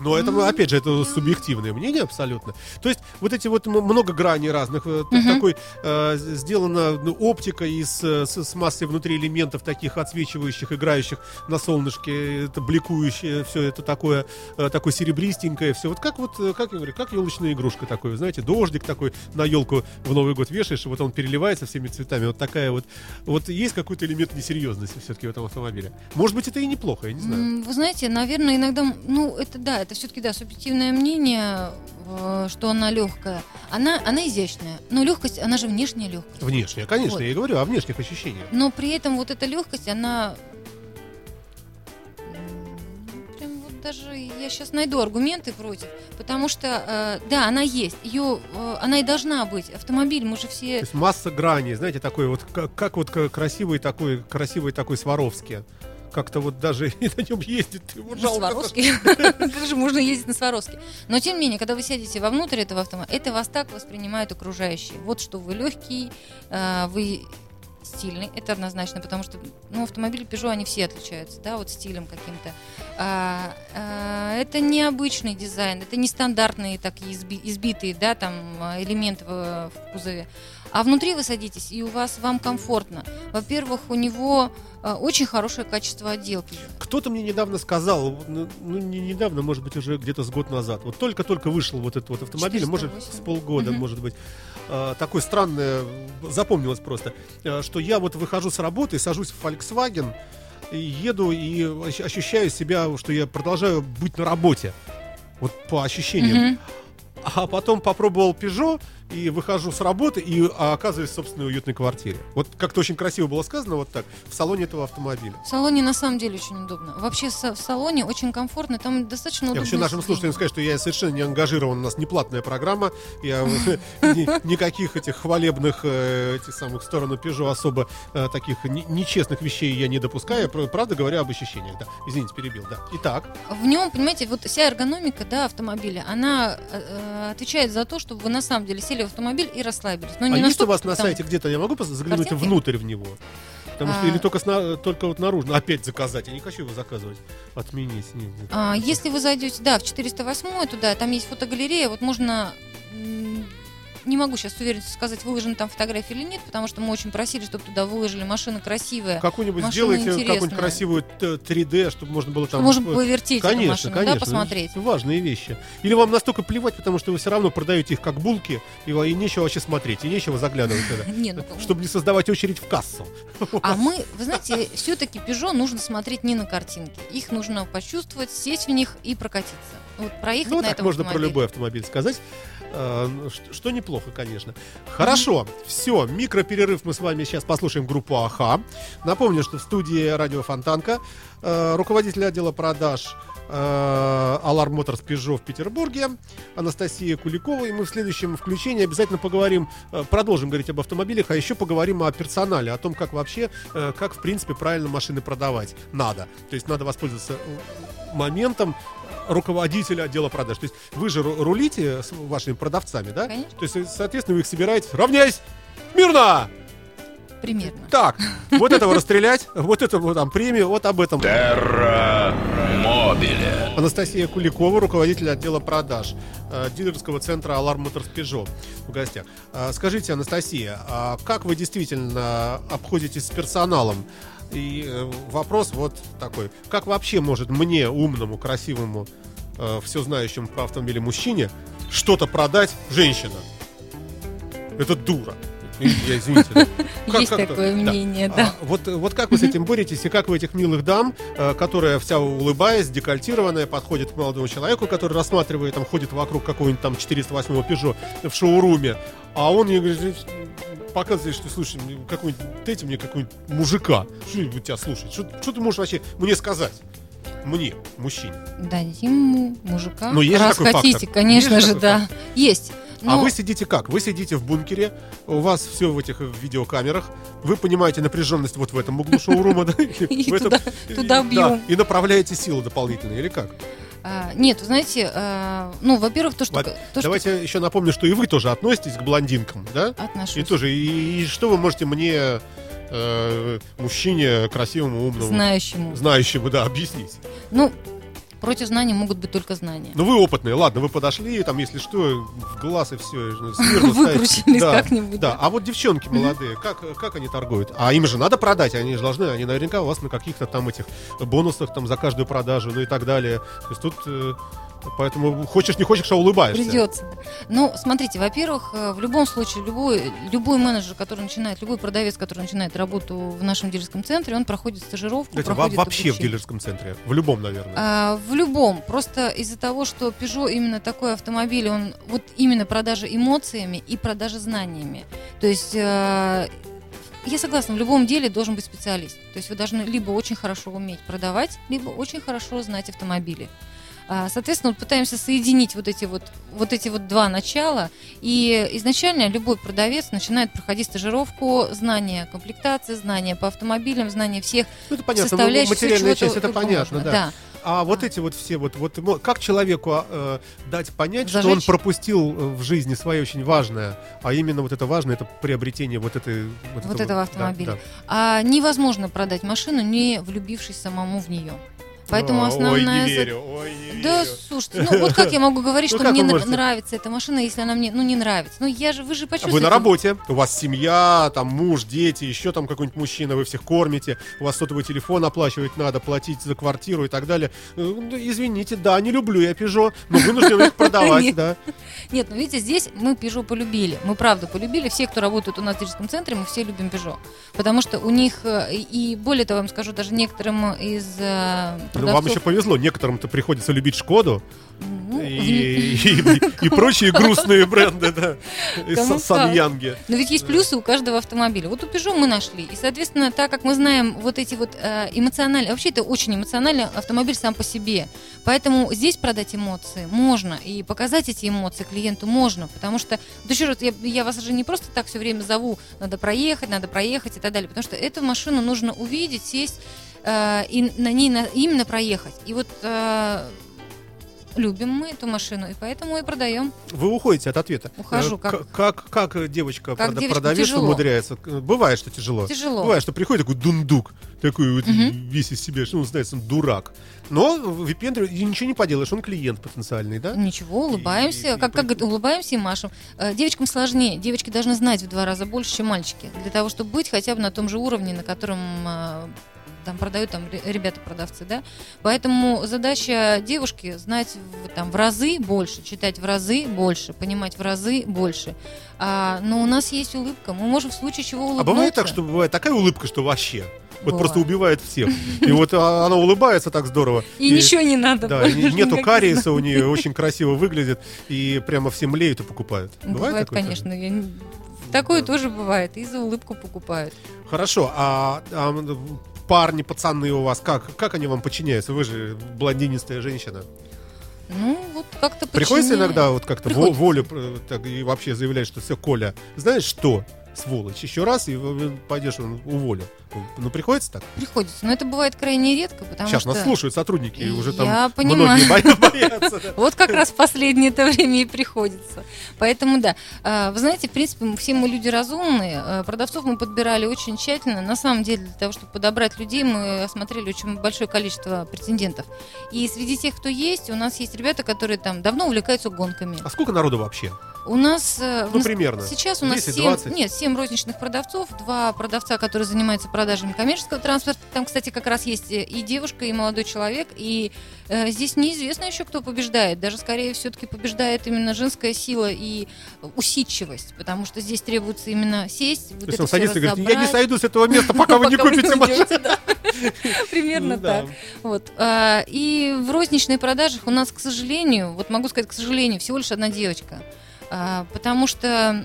Но это, ну, опять же, это субъективное мнение абсолютно. То есть вот эти вот много граней разных, т- такой э, сделана ну, оптика из, э, с, с массой внутри элементов таких отсвечивающих, играющих на солнышке, это бликующее, все это такое, э, такое серебристенькое, все. Вот как вот, э, как я говорю, как елочная игрушка такой, знаете, дождик такой на елку в Новый год вешаешь, и вот он переливается всеми цветами. Вот такая вот, вот есть какой-то элемент несерьезности все-таки в этом автомобиле. Может быть, это и неплохо, я не знаю.
М, Вы знаете, наверное, иногда, ну, это да, это все-таки, да, субъективное мнение, э, что она легкая. Она, она изящная, но легкость, она же внешняя легкость.
Внешне, конечно,
Вот.
я и говорю о внешних ощущениях.
Но при этом вот эта легкость, она... Прям вот даже я сейчас найду аргументы против, потому что, э, да, она есть, ее, э, она и должна быть. Автомобиль, мы же
То
все...
есть масса граней, знаете, такой вот, как, как вот красивый такой, красивый такой Сваровский. Как-то вот даже на нем ездит, его
На. Сваровске. Как же можно ездить на Сваровске? Но тем не менее, когда вы сядете вовнутрь этого автомобиля, это вас так воспринимают окружающие. Вот что вы легкий, э, вы стильный, это однозначно, потому что ну, автомобили Peugeot, они все отличаются, да, вот стилем каким-то. А, а, это необычный дизайн, это не стандартные такие изби- избитые, да, там а, элементы в, в кузове. А внутри вы садитесь, и у вас вам комфортно. Во-первых, у него а, очень хорошее качество отделки.
Кто-то мне недавно сказал, ну, ну, не недавно, может быть, уже где-то с год назад, вот только-только вышел вот этот вот автомобиль, может,
408.
с полгода,
Мгм.
может быть, э, такое странное, запомнилось просто, э, что я вот выхожу с работы, сажусь в Volkswagen, и еду и ощ- ощущаю себя, что я продолжаю быть на работе. Вот по ощущениям.
Мгм.
А потом попробовал Peugeot и выхожу с работы и а, оказываюсь в собственной уютной квартире. Вот как-то очень красиво было сказано вот так в салоне этого автомобиля.
В салоне на самом деле очень удобно. Вообще в салоне очень комфортно, там достаточно
Я
удобно.
вообще нашим слушателям сказать, что я совершенно не ангажирован, у нас не платная программа, я ни- никаких этих хвалебных э, этих самых сторону Peugeot особо э, таких нечестных вещей я не допускаю, правда говоря об ощущениях, да. Извините, перебил, да. Итак,
В нем, понимаете, вот вся эргономика да, автомобиля, она э, отвечает за то, чтобы вы на самом деле сели в автомобиль и расслабились. Но
а
не
есть у вас на
там-
сайте где-то, я могу заглянуть
Картинки?
внутрь в него? Потому что
А.
или только, сна- только вот наружно, опять заказать, я не хочу его заказывать, отменить. Нет, нет.
А, если вы зайдете, да, в 408 туда, там есть фотогалерея, вот можно... Не могу сейчас с уверенностью сказать, выложены там фотографии или нет, потому что мы очень просили, чтобы туда выложили машина красивая.
Какую-нибудь сделайте, какую-нибудь красивую т- 3D, чтобы можно было там...
Можно
э,
повертеть эту
Конечно,
машину,
конечно.
да, посмотреть.
Важные вещи. Или вам настолько плевать, потому что вы все равно продаете их как булки, и, и нечего вообще смотреть, и нечего заглядывать туда.
Ну,
Чтобы не создавать очередь в кассу.
А мы, вы знаете, все-таки Peugeot нужно смотреть не на картинки. Их нужно почувствовать, сесть в них и прокатиться. Вот проехать
Ну,
на
так
этом
можно про
автомобиле.
любой автомобиль сказать. Э, ну, Что неплохо, конечно. Хорошо, все, микроперерыв мы с вами сейчас послушаем группу АХА. Напомню, что в студии радио Фонтанка э, руководитель отдела продаж Alarm Motors Peugeot в Петербурге Анастасия Куликова. И мы в следующем включении обязательно поговорим, э, продолжим говорить об автомобилях, а еще поговорим о персонале, о том, как вообще, как в принципе правильно машины продавать надо. То есть надо воспользоваться моментом руководителя отдела продаж. То есть вы же ру- рулите с вашими продавцами, да?
Конечно.
То есть, э, соответственно, вы их собираете. Равняйсь! Мирно!
Примерно.
Так, вот этого расстрелять, вот это вот там премию, вот об этом.
Terra Mobile.
Анастасия Куликова, руководитель отдела продаж э, дилерского центра Alarm Motors Peugeot в гостях. А, Скажите, Анастасия, а как вы действительно обходитесь с персоналом? И э, вопрос вот такой. Как вообще может мне, умному, красивому, все знающему про автомобили мужчине, что-то продать женщина? Это дура. Я, извините. да. Как-
Есть
как-то-
такое
да.
мнение, да.
А, вот, вот как вы с этим боретесь, и как вы этих милых дам, э, которая вся улыбаясь, декольтированная, подходит к молодому человеку, который рассматривает, там, ходит вокруг какого-нибудь там 408-го Peugeot в шоуруме, а он ей говорит, показывает, что, слушай, какой-нибудь, дайте мне какого-нибудь мужика, что я тебя слушать, что, что ты можешь вообще мне сказать? Мне, мужчине.
Дадим ему мужика.
Ну, есть
Раз
такой
хотите,
фактор.
конечно
Есть же
да. Есть.
А
Но
вы сидите как? Вы сидите в бункере, у вас все в этих видеокамерах, вы понимаете напряженность вот в этом углу шоурума, да?
И туда- бьем.
И направляете силы дополнительные, или как?
А, нет, знаете, а, ну, во-первых, то, что... То,
Давайте что... еще напомню, что и вы тоже относитесь к блондинкам, да?
Отношусь.
И тоже, и, и что вы можете мне, э, мужчине, красивому, умному,
Знающему.
знающему, да, объяснить?
Ну, Против знаний могут быть только знания.
Ну вы опытные, ладно, вы подошли, там, если что, в глаз и все.
Выкручились да, как-нибудь.
Да, а вот девчонки молодые, как, как они торгуют? А им же надо продать, они же должны, они наверняка у вас на каких-то там этих бонусах там за каждую продажу, ну и так далее. То есть тут э, Поэтому хочешь не хочешь, а улыбаешься.
Придется. Ну, смотрите, во-первых, э, в любом случае, любой, любой менеджер, который начинает, любой продавец, который начинает работу в нашем дилерском центре, он проходит стажировку.
Кстати,
проходит
вообще
обучение.
в дилерском центре? В любом, наверное.
А, в любом. Просто из-за того, что Peugeot именно такой автомобиль, он вот именно продажа эмоциями и продажа знаниями. То есть э, я согласна, в любом деле должен быть специалист. То есть вы должны либо очень хорошо уметь продавать, либо очень хорошо знать автомобили. А, соответственно, вот пытаемся соединить вот эти вот, вот эти вот два начала. И изначально любой продавец начинает проходить стажировку, знания комплектации, знания по автомобилям, знания всех
ну, это понятно,
составляющих.
материальная часть, это понятно,
можно.
да.
да.
А вот эти вот все вот, вот как человеку э, дать понять,
Зажечь.
что он пропустил э, в жизни свое очень важное, а именно вот это важное, это приобретение вот этой вот,
вот
этого,
этого автомобиля.
Да, да.
А невозможно продать машину, не влюбившись самому в нее. Поэтому основная...
Ой, не верю, ой, не
Да,
верю.
слушайте, ну вот как я могу говорить,
Ну,
что мне нравится эта машина, если она мне, ну, не нравится. Ну, я же, вы же
А
почувствуете.
Вы на работе, у вас семья, там муж, дети, еще там какой-нибудь мужчина, вы всех кормите, у вас сотовый телефон оплачивать надо, платить за квартиру и так далее. Э, ну, Извините, да, не люблю я Peugeot, но вынужден их продавать, да.
Нет, ну видите, здесь мы Peugeot полюбили. Мы правда полюбили. Все, кто работает у нас в дилерском центре, мы все любим Peugeot. Потому что у них, э, и более того, я вам скажу, даже некоторым из
Ну, вам еще повезло, некоторым-то приходится любить Шкоду
ну,
и, и- и прочие грустные бренды, да, и
Кому
Са- Саньянги.
Но ведь есть плюсы у каждого автомобиля. Вот у Peugeot мы нашли. И, соответственно, так как мы знаем вот эти вот э, эмоциональные... Вообще, это очень эмоциональный автомобиль сам по себе. Поэтому здесь продать эмоции можно. И показать эти эмоции клиенту можно. Потому что, вот еще раз, я, я вас же не просто так все время зову. Надо проехать, надо проехать и так далее. Потому что эту машину нужно увидеть, сесть э, и на ней на- именно проехать. И вот... э, Любим мы эту машину, и поэтому и продаем.
Вы уходите от ответа.
Ухожу,
Э,
как-
как, как девочка,
Как
прода-
девочка
продавец
тяжело.
умудряется? Бывает, что тяжело.
Тяжело.
Бывает, что приходит такой дундук, такой вот
Мгм.
весь из себя, что он знает, он дурак. Но выпендривает, и ничего не поделаешь, он клиент потенциальный, да?
Ничего, улыбаемся.
И- и-
как, как говорят, улыбаемся и машем. Э, Девочкам сложнее. Девочки должны знать в два раза больше, чем мальчики. Для того, чтобы быть хотя бы на том же уровне, на котором э, там продают там ре- ребята-продавцы, да. Поэтому задача девушки знать там, в разы больше, читать в разы больше, понимать в разы больше. А, но у нас есть улыбка. Мы можем в случае чего
А
улыбнуться.
бывает так, что бывает такая улыбка, что вообще. Вот
Бывает.
просто убивает всех. И вот а, она улыбается так здорово.
И, ничего не надо.
Да, и нету кариеса у нее, очень красиво выглядит, и прямо все млеют и покупают.
Бывает,
тоже?
конечно. я Такое тоже бывает. И за улыбку покупают.
Хорошо, а, а, парни, пацаны у вас, как, как они вам подчиняются? Вы же блондинистая женщина.
Ну, вот как-то
Приходится иногда вот как-то волю э, так, и вообще заявлять, что все, Коля, знаешь что, сволочь, еще раз, и пойдешь он уволю. Ну, приходится так?
Приходится. Но это бывает крайне редко, потому
Сейчас
что...
нас слушают сотрудники, и уже там многие
понимаю.
боя- боятся.
Вот как раз последнее это время и приходится. Поэтому да. А, Вы знаете, в принципе, все мы люди разумные. А, Продавцов мы подбирали очень тщательно. На самом деле, для того, чтобы подобрать людей, мы осмотрели очень большое количество претендентов. И среди тех, кто есть, у нас есть ребята, которые там давно увлекаются гонками.
А сколько народу вообще?
У нас... э,
Ну,
нас-
примерно.
Сейчас у нас
10,
7,
20?
нет, 7 розничных продавцов, два продавца, которые занимаются продажами коммерческого транспорта. Там, кстати, как раз есть э, и девушка, и молодой человек. И э, здесь неизвестно еще, кто побеждает. Даже скорее все-таки побеждает именно женская сила и усидчивость, потому что здесь требуется именно сесть, вот
То есть он садится и говорит, я не сойду с этого места, пока вы не купите машину.
Примерно так. Вот. И в розничной продажах у нас, к сожалению, вот могу сказать, к сожалению, всего лишь одна девочка. А, Потому что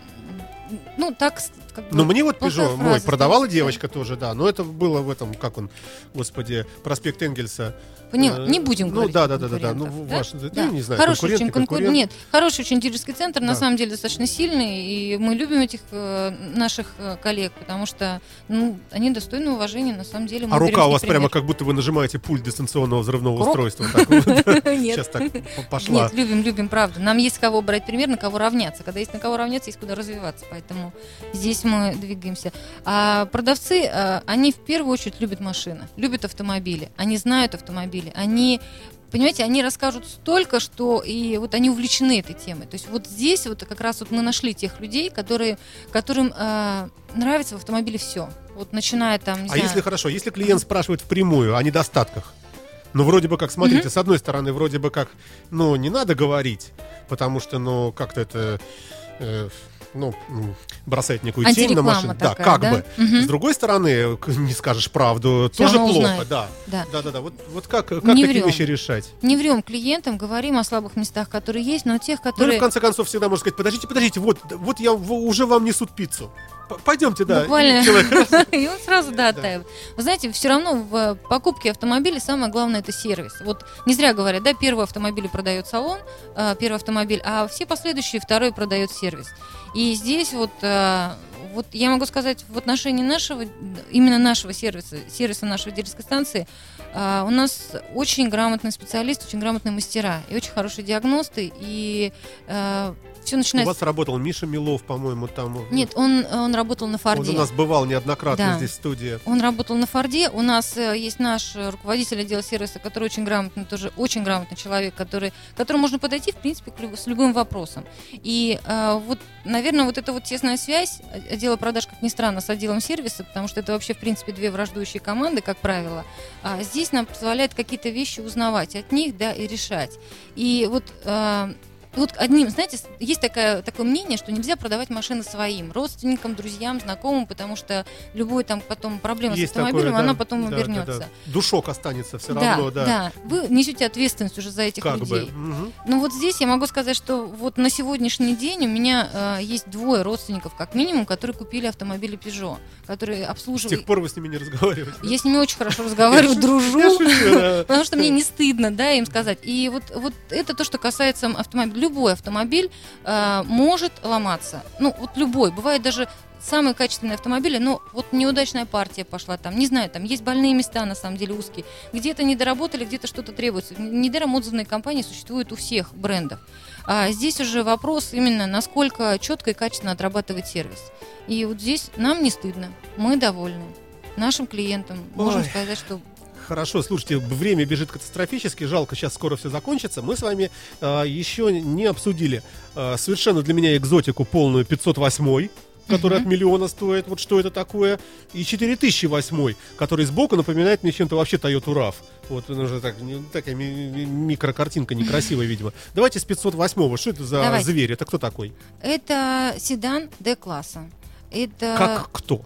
ну, так, как бы...
Ну, мне вот Peugeot мой продавала девочка тоже, да. Но это было в этом, как он, господи, проспект Энгельса.
Поняла,
Э,
не будем
ну,
говорить.
да,
о
да, да, да, да. Ну,
конкурентах,
ваш, да,
Да.
ну, не знаю,
хороший очень
конкурент.
Нет, хороший очень дилерский центр, на
Да.
самом деле достаточно сильный, и мы любим этих э, наших э, коллег, потому что ну, они достойны уважения, на самом деле. мы
А рука у вас прямо
пример.
как будто вы нажимаете пульт дистанционного взрывного
Кроп.
устройства.
Нет.
Сейчас так пошла.
Нет, любим, любим, правда. Нам есть кого брать пример, на кого равняться. Когда есть на кого равняться, есть куда развиваться. Поэтому здесь мы двигаемся. А продавцы, а, они в первую очередь любят машины, любят автомобили. Они знают автомобили. Они Понимаете, они расскажут столько, что и вот они увлечены этой темой. То есть вот здесь вот как раз вот мы нашли тех людей, которые, которым а, нравится в автомобиле все. Вот начиная там,
А
знаю,
если хорошо, если клиент спрашивает впрямую о недостатках, ну, вроде бы как, смотрите, с одной стороны, вроде бы как, ну, не надо говорить, потому что, ну, как-то это, э, ну, бросает некую тень на машину. Да,
такая,
как
да?
бы.
Мгм.
С другой стороны, не скажешь правду,
Всё
тоже плохо,
узнает.
да.
Да.
Да, да, да. Вот, вот как, как
Не
такие
врем.
вещи решать?
не врем клиентам, говорим о слабых местах, которые есть, но тех,
Ну, или
которые
в конце концов всегда можно сказать, подождите, подождите, вот, вот я уже вам несут пиццу. Пойдемте, да.
Буквально.
И
он сразу, да, оттаивает. Вы знаете, все равно в покупке автомобиля самое главное это сервис. Вот не зря говорят, да, первый автомобиль продает салон, э, первый автомобиль, а все последующие второй продает сервис. И здесь вот, э, вот я могу сказать, в отношении нашего, именно нашего сервиса, сервиса нашей дилерской станции, э, у нас очень грамотный специалист, очень грамотные мастера и очень хорошие диагносты, и все
У
начинается...
вас работал Миша Милов, по-моему, там.
Нет, он, он работал на
Он
Форде.
у нас бывал неоднократно
Да.
здесь в студии.
Он работал на Форде. У нас э, есть наш э, руководитель отдела сервиса, который очень грамотный, тоже очень грамотный человек, который, к которому можно подойти, в принципе, с любым вопросом. И э, вот, наверное, вот эта вот тесная связь э, отдела продаж, как ни странно, с отделом сервиса, потому что это вообще, в принципе, две враждующие команды, как правило, а здесь нам позволяет какие-то вещи узнавать от них, да, и решать. И вот э, вот одним, знаете, с- есть такое, такое мнение, что нельзя продавать машины своим родственникам, друзьям, знакомым, потому что любой там потом проблема
Есть
с автомобилем,
такое, да.
она потом
Да, да,
вернется.
да. Душок останется все равно, да.
Вы несете ответственность уже за этих
Как
людей.
бы. мгм.
Ну вот здесь я могу сказать, что вот на сегодняшний день у меня э, есть двое родственников, как минимум, которые купили автомобили Peugeot, которые
С
обслуживают.
тех пор вы с ними не разговариваете. да?
Я с ними очень хорошо разговариваю, дружу.
Да.
Потому что мне не стыдно, да, им сказать. И вот, вот это то, что касается автомобиля. Любой автомобиль э, может ломаться. Ну, вот любой. Бывает даже самые качественные автомобили, но вот неудачная партия пошла там, не знаю, там есть больные места, на самом деле, узкие. Где-то не доработали, где-то что-то требуется. Недаром отзывные компании существуют у всех брендов. А здесь уже вопрос именно, насколько четко и качественно отрабатывает сервис. И вот здесь нам не стыдно, мы довольны. Нашим клиентам можем
Ой.
сказать, что
Хорошо, слушайте, время бежит катастрофически, жалко, сейчас скоро все закончится. Мы с вами э, еще не обсудили э, совершенно для меня экзотику полную 508 который
Мгм.
от миллиона стоит, вот что это такое, и 4008, который сбоку напоминает мне чем-то вообще Toyota RAV. Вот он уже так, такая ми- ми- микрокартинка некрасивая, видимо. Давайте с 508 что это за
Давайте.
зверь, это кто такой?
Это седан D-класса. Это
Как кто?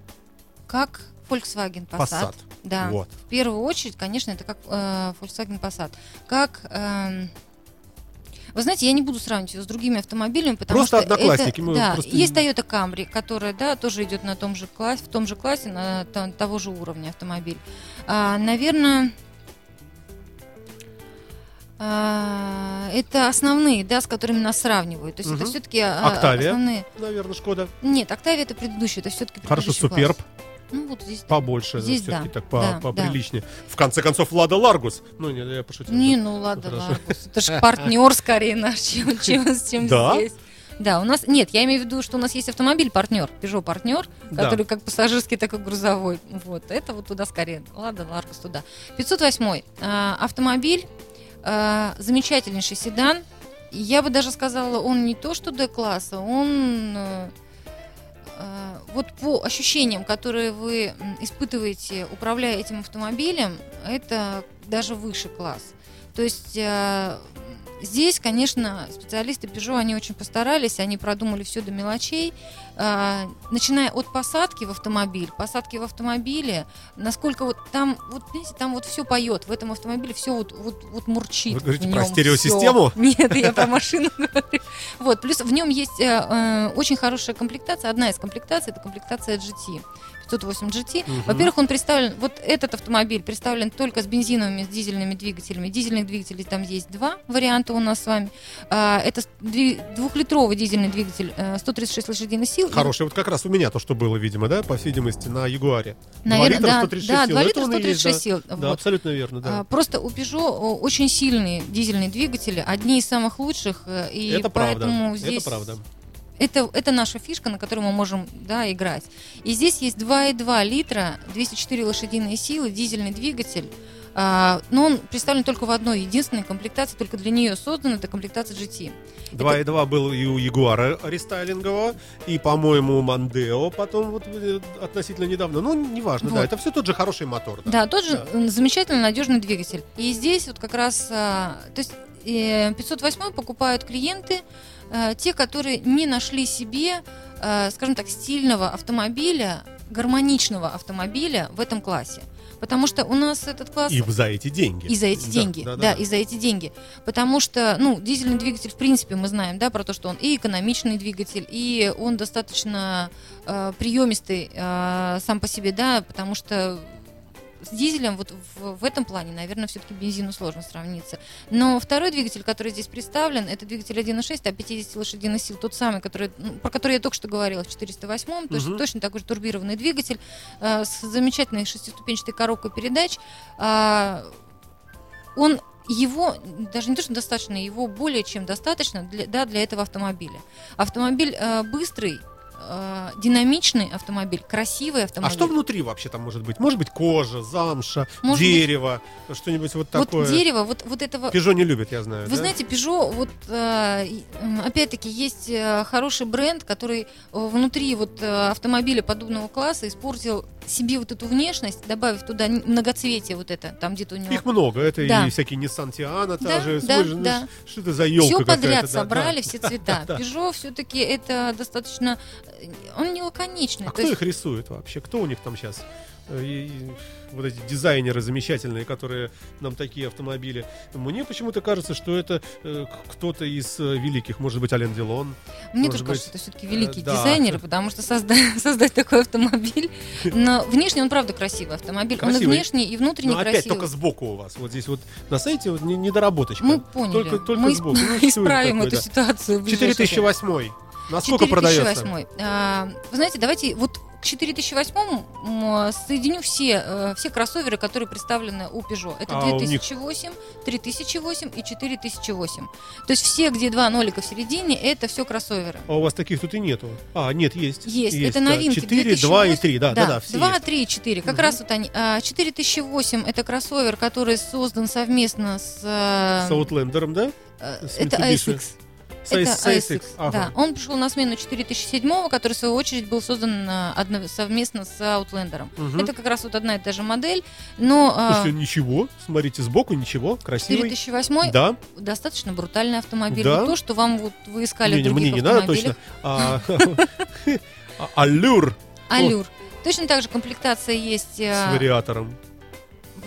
как Volkswagen Passat.
Passat.
Да.
Вот.
В первую очередь, конечно, это как э, Volkswagen Passat. Как эм, вы знаете, я не буду сравнивать его с другими автомобилями, потому
Просто
что
одноклассники,
это-
мы
да,
просто-
есть Toyota Camry, которая, да, тоже идет на том же классе, в том же классе, на то- того же уровня автомобиль. А, наверное, а, это основные, да, с которыми нас сравнивают. То есть это
Мгм.
все-таки
Октавия?
основные.
Наверное, Шкода.
Нет, Октавия это предыдущий, это все-таки
Хорошо, Суперб.
Ну вот здесь.
Побольше,
Здесь да,
так по-
да,
поприличнее. В конце концов, Лада Ларгус. Ну, не, я пошутил.
Не, ну
Хорошо.
Ларгус. Это же партнер скорее наш, чем, чем, чем
Да?
здесь. Да, у нас нет, я имею в виду, что у нас есть автомобиль партнер, Peugeot Partner,
Да.
который как пассажирский, так и грузовой. Вот, это вот туда скорее. Ладно, Ларгус туда. 508 а, автомобиль, а, замечательнейший седан. Я бы даже сказала, он не то что D-класса, он э, э, вот по ощущениям, которые вы испытываете, управляя этим автомобилем, это даже выше класс. То есть э, здесь, конечно, специалисты Peugeot, они очень постарались, они продумали все до мелочей, а, начиная от посадки в автомобиль, посадки в автомобиле, насколько вот там, вот, знаете, там вот все поет, в этом автомобиле все вот, вот, вот мурчит.
Вы говорите
в
про стереосистему?
всё. Нет, я про машину говорю. Вот, плюс в нем есть э, э, очень хорошая комплектация, одна из комплектаций, это комплектация GT. 508 GT.
Мгм.
Во-первых, он представлен, вот этот автомобиль представлен только с бензиновыми, с дизельными двигателями. Дизельных двигателей там есть два варианта у нас с вами. А, Это двухлитровый дизельный двигатель, э, 136 лошадиных сил.
Хороший, вот как раз у меня то, что было, видимо, да, по всей видимости, на Ягуаре.
Наверное,
литра,
да,
136
да,
сил.
2
Это
литра
он и есть,
136 сил.
Да,
Вот.
абсолютно верно, да.
А, Просто у Peugeot очень сильные дизельные двигатели, одни из самых лучших, э, и
это правда,
поэтому здесь
это правда.
Это, это наша фишка, на которой мы можем да, играть. И здесь есть 2,2 литра, 204 лошадиные силы, дизельный двигатель. А, но он представлен только в одной единственной комплектации, только для нее создана, это комплектация GT.
2.2 был и у Ягуара рестайлингового, и, по-моему, у Мандео потом вот э, относительно недавно. Ну, неважно, да,
Вот.
это все тот же хороший мотор. Да.
Да, тот же
Да.
м, замечательный надежный двигатель. И здесь вот как раз, а, то есть э, 508 покупают клиенты, э, те, которые не нашли себе, э, скажем так, стильного автомобиля, гармоничного автомобиля в этом классе. Потому что у нас этот класс...
И за эти деньги.
И за эти
Да,
деньги,
да,
да,
да,
и за эти деньги. Потому что, ну, дизельный двигатель, в принципе, мы знаем, да, про то, что он и экономичный двигатель, и он достаточно э, приемистый э, сам по себе, да, потому что с дизелем вот в, в этом плане, наверное, все-таки бензину сложно сравниться. Но второй двигатель, который здесь представлен, это двигатель 1.6, а 50 лошадиных сил, тот самый, который, ну, про который я только что говорила, в 408, то есть
Мгм.
точно такой же турбированный двигатель э, с замечательной шестиступенчатой коробкой передач. А, он его даже не то, что достаточно, его более чем достаточно для, да, для этого автомобиля. Автомобиль э, быстрый, э, динамичный автомобиль, красивый
А
автомобиль.
что внутри вообще там может быть? Может быть кожа, замша,
Может быть-
дерево, что-нибудь вот
вот
такое.
дерево, вот, вот этого...
Пежо не любит, я знаю.
Вы
да?
знаете, Peugeot, вот э, опять-таки есть э, хороший бренд, который э, внутри вот э, автомобиля подобного класса испортил себе вот эту внешность, добавив туда многоцветие вот это, там где-то у него
Их много, это
Да.
и всякие Nissan Tiana,
Да,
же,
да,
смотришь, ну,
да.
что это за елка
все подряд
да,
собрали,
да.
все цвета. Peugeot все-таки это достаточно, он не лаконичный.
А
то
кто
есть
их рисует вообще? Кто у них там сейчас? Э, и- и вот эти дизайнеры замечательные, которые нам такие автомобили. Мне почему-то кажется, что это э, кто-то из э, великих, может быть, Ален Делон.
Мне тоже кажется,
быть,
что это все-таки великие
э, да.
дизайнеры, потому что создать, создать такой автомобиль. Но внешне он правда красивый автомобиль. Он и
Красивый.
внешне, и внутренне
Но опять
красивый.
только сбоку у вас. Вот здесь вот на сайте вот не- недоработочка.
Мы поняли.
Только, только
Мы
сбоку. Ну,
исправим
такое,
эту
да?
ситуацию.
4008. Насколько продается?
4008. А, Вы знаете, давайте вот к 4008 м, соединю все, э, все кроссоверы, которые представлены у Peugeot. Это
А у них?
2008, 3008 и 4008. То есть все, где два нолика в середине, это все кроссоверы.
А у вас таких тут и нету. А, нет, есть.
Есть, это
да.
новинки.
4, 2 и
2008.
3, да, да, да, все
2,
есть.
3 и 4. Как
Мгм.
раз вот они. А, 4008 это кроссовер, который создан совместно с... э,
С Outlander'ом, да?
э,
с
это. ASX.
С
Это
ага.
да. Он пришел на смену 4007, который, в свою очередь, был создан одно- совместно с Outlander. Это как раз вот одна и та же модель, но а,
Слушайте, ничего, смотрите сбоку, ничего, красивый.
4008
Да,
достаточно брутальный автомобиль.
Да?
Вот то, что вам вот вы искали
не,
в
не,
других
мне не надо точно. А, а, Аллюр
Аллюр. Точно так же комплектация есть
с
а,
вариатором.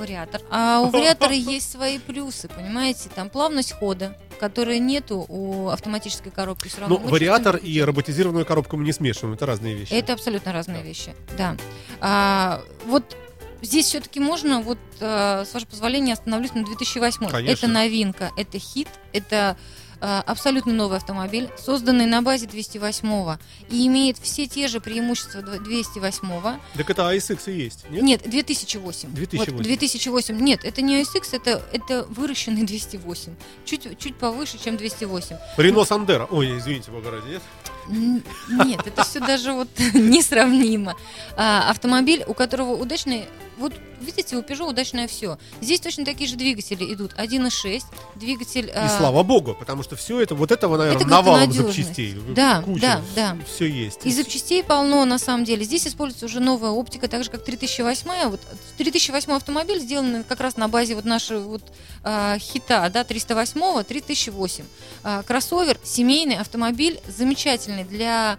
Вариатор. А у вариатора есть свои плюсы, понимаете? Там плавность хода, которой нету у автоматической коробки. Все равно
Ну,
мы
вариатор
чувствуем
и роботизированную коробку мы не смешиваем, это разные вещи.
Это абсолютно разные вещи, да. А, вот здесь все-таки можно, вот а, с вашего позволения, остановлюсь на 2008.
Конечно.
Это новинка, это хит, это абсолютно новый автомобиль, созданный на базе 208 и имеет все те же преимущества дв- 208
Так это ASX и есть, нет?
Нет, 2008.
2008.
Вот, 2008. Нет, это не ASX, это, это выращенный 208. Чуть, чуть повыше, чем 208.
Рено Сандера. Ой, извините, бога ради, нет?
Нет, это все даже вот несравнимо. А, автомобиль, у которого удачный... Вот видите, у Peugeot удачное все. Здесь точно такие же двигатели идут. 1.6, двигатель...
И слава богу, потому что все это, вот этого, наверное,
Это
навалом
надежность.
запчастей.
Да,
Куча,
да, да.
Все есть.
И запчастей полно, на самом деле. Здесь используется уже новая оптика, так же, как 3008. Вот 3008 автомобиль сделан как раз на базе вот нашего вот, а, хита, да, 308 3008. А, кроссовер, семейный автомобиль, замечательный для...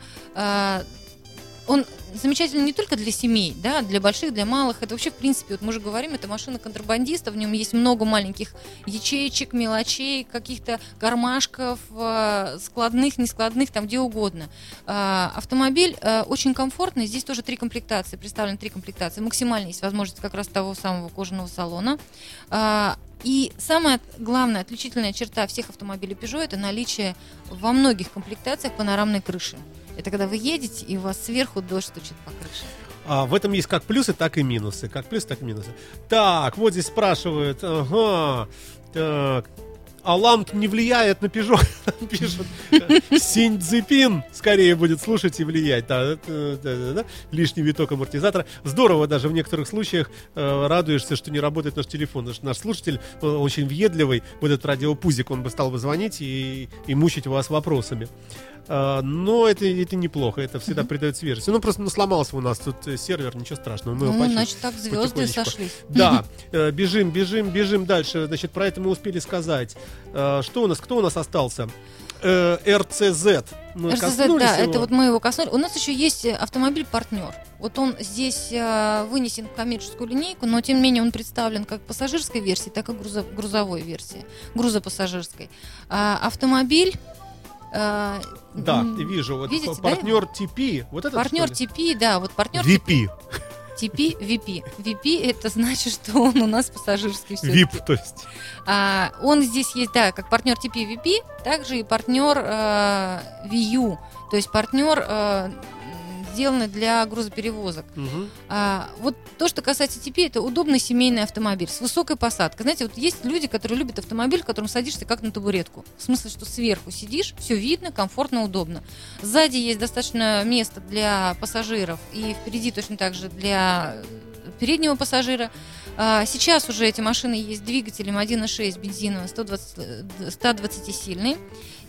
он замечательный не только для семей, да, для больших, для малых. Это вообще, в принципе, вот мы же говорим, это машина контрабандиста, в нем есть много маленьких ячеечек, мелочей, каких-то кармашков, э, складных, нескладных, там где угодно. А, Автомобиль э, очень комфортный, здесь тоже три комплектации, представлены три комплектации. Максимально есть возможность как раз того самого кожаного салона. И самая главная отличительная черта всех автомобилей Peugeot это наличие во многих комплектациях панорамной крыши. Это когда вы едете, и у вас сверху дождь стучит по крыше.
А в этом есть как плюсы, так и минусы. Как плюсы, так и минусы. Так, вот здесь спрашивают. Ага. Так. А ламп не влияет на Peugeot, пишут. Синьцзипин скорее будет слушать и влиять. Да, это, да, да, да. Лишний виток амортизатора. Здорово даже в некоторых случаях э, радуешься, что не работает наш телефон. Потому что наш слушатель э, очень въедливый. Вот этот радиопузик, он бы стал бы звонить и, и мучить вас вопросами. А, но это, это неплохо, это всегда придает свежесть. Ну, просто ну, сломался у нас тут э, сервер, ничего страшного. Мы
ну, значит, так звезды сошлись.
Да, э, бежим, бежим, бежим дальше. Значит, про это мы успели сказать. Э, Что у нас, кто у нас остался? Э, РЦЗ. Мы коснулись
да,
его?
это вот мы его коснулись. У нас еще есть э, автомобиль партнер. Вот он здесь э, вынесен в коммерческую линейку, но тем не менее он представлен как пассажирской версии, так и грузо- грузовой версии, грузопассажирской. А, автомобиль. э,
Да,
м,
вижу. Вот
видите,
п-
да?
партнер TP. Вот это
партнер TP, да, вот партнер
VP.
TP, VP. VP это значит, что он у нас пассажирский всё-таки.
VIP, то есть.
А, он здесь есть, да, как партнер TP VP, также и партнер э, VU, то есть партнер э, м, сделанный для грузоперевозок.
Мгм.
А, вот то, что касается TP, это удобный семейный автомобиль с высокой посадкой. Знаете, вот есть люди, которые любят автомобиль, в котором садишься как на табуретку. В смысле, что сверху сидишь, все видно, комфортно, удобно. Сзади есть достаточно места для пассажиров и впереди точно так же для э, переднего пассажира. А, Сейчас уже эти машины есть двигателем 1.6 бензиновым 120, э, 120 сильный.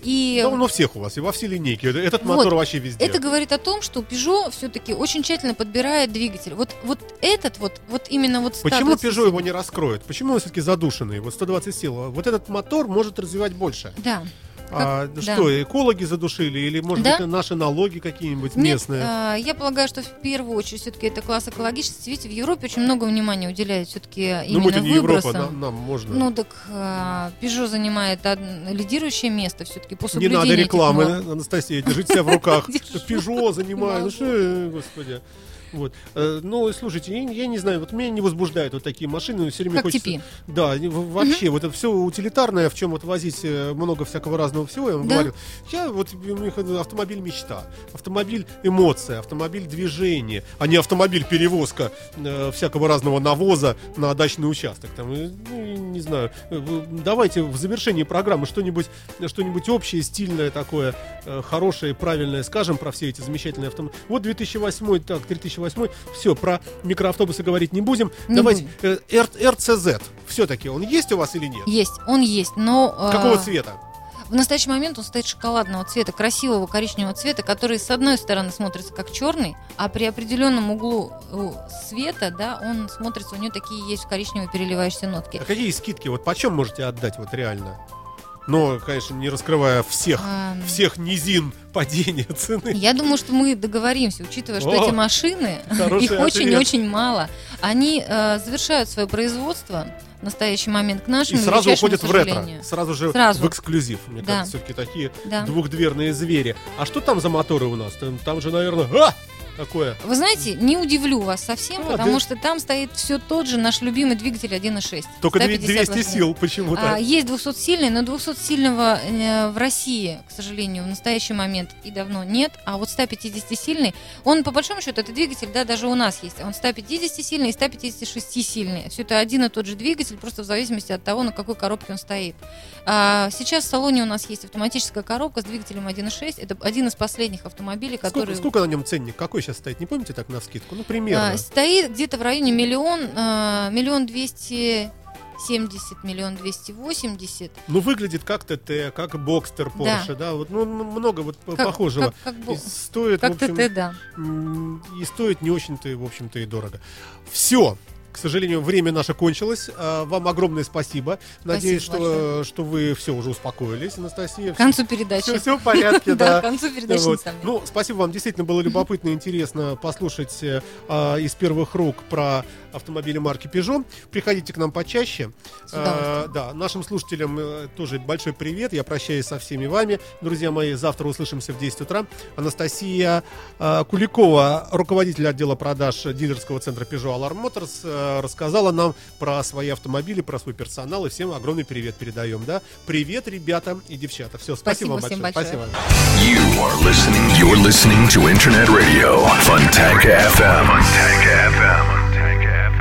И
Да, он у всех у вас, и во всей линейке. Это- Этот
Вот.
мотор вообще везде.
это говорит о том, что Peugeot все-таки очень тщательно подбирает двигатель. Вот, вот этот вот, вот именно вот
Почему
120
Peugeot его не раскроет? Почему он все-таки задушенный? Вот 120 сил. Вот этот мотор может развивать больше.
Да.
А
да.
что, экологи задушили? Или, может
Да.
быть, наши налоги какие-нибудь
Нет,
местные?
а, я полагаю, что в первую очередь все-таки это класс экологичности. Видите, в Европе очень много внимания уделяют все-таки
ну,
именно
мы-то не Европа,
выбросам.
нам, нам можно.
Ну так а, Peugeot занимает од- лидирующее место все-таки по
не надо
этих
рекламы,
норм.
Анастасия, держите себя в руках. Пежо занимаю, ну что, господи. Вот. Ну, слушайте, я, не знаю, вот меня не возбуждают вот такие машины, все время
Как
хочется...
TP.
Да, вообще, вот это все утилитарное, в чем вот возить э, много всякого разного всего, я вам
Да.
говорю. Я вот, у меня автомобиль мечта, автомобиль эмоция, автомобиль движение, а не автомобиль перевозка э, всякого разного навоза на дачный участок. Там, ну, не знаю, э, давайте в завершении программы что-нибудь что-нибудь общее, стильное такое, э, хорошее, правильное скажем про все эти замечательные автомобили. Вот 2008, так, 3008, все, про микроавтобусы говорить не будем.
Не
Давайте,
будем.
э, R- RCZ, все-таки он есть у вас или нет?
Есть, он есть, но а,
Какого цвета?
в настоящий момент он стоит шоколадного цвета, красивого коричневого цвета, который с одной стороны смотрится как черный, а при определенном углу э, света, да, он смотрится, у него такие есть коричневые переливающиеся нотки.
А какие скидки? Вот почем можете отдать вот реально? Но, конечно, не раскрывая всех,
Ам,
всех низин падения цены.
Я думаю, что мы договоримся, учитывая, что
О,
эти машины, их очень-очень мало, они э, завершают свое производство в настоящий момент к
И
нашему
сразу
величайшему
уходят в ретро. Сразу же
Сразу.
в эксклюзив. Мне
Да.
кажется, все-таки такие
Да.
двухдверные звери. А что там за моторы у нас? Там, там же, наверное... А! Какое?
Вы знаете, не удивлю вас совсем,
А,
потому
да.
что там стоит все тот же наш любимый двигатель 1.6.
Только две-
150
200
лошадиных.
сил почему-то.
А, есть 200-сильный, но 200-сильного э, в России, к сожалению, в настоящий момент и давно нет. А вот 150-сильный, он по большому счету, это двигатель, да, даже у нас есть. Он 150-сильный и 156-сильный. Все это один и тот же двигатель, просто в зависимости от того, на какой коробке он стоит. А, сейчас в салоне у нас есть автоматическая коробка с двигателем 1.6. Это один из последних автомобилей,
Сколько,
который...
сколько на нем ценник? Какой сейчас стоит? Не помните так на скидку? Ну, примерно.
А, стоит где-то в районе миллион, а, миллион двести семьдесят, миллион двести восемьдесят.
Ну, выглядит как ТТ, как Бокстер Porsche, да, вот, ну, м- много вот
Как-
похожего.
Как, как,
И стоит,
как
в общем,
ТТ, да.
и стоит не очень-то, в общем-то, и дорого. Все. К сожалению, время наше кончилось. А, Вам огромное спасибо. Надеюсь,
Спасибо
что, что вы все уже успокоились, Анастасия.
К концу передачи.
Все, все в порядке,
Да, к концу передачи,
Вот. Ну, спасибо вам. Действительно было любопытно и интересно послушать э, а, из первых рук про автомобили марки Peugeot. Приходите к нам почаще. А, да, нашим слушателям э, тоже большой привет. Я прощаюсь со всеми вами. Друзья мои, завтра услышимся в 10 утра. Анастасия э, Куликова, руководитель отдела продаж дилерского центра Peugeot Alarm Motors, э, рассказала нам про свои автомобили, про свой персонал. И всем огромный привет передаем. Да? Привет, ребята и девчата. Все, спасибо,
Спасибо
вам
всем
большое.
большое.
Спасибо.
You are listening. You're listening to Internet Radio. Funtank FM. Funtank FM.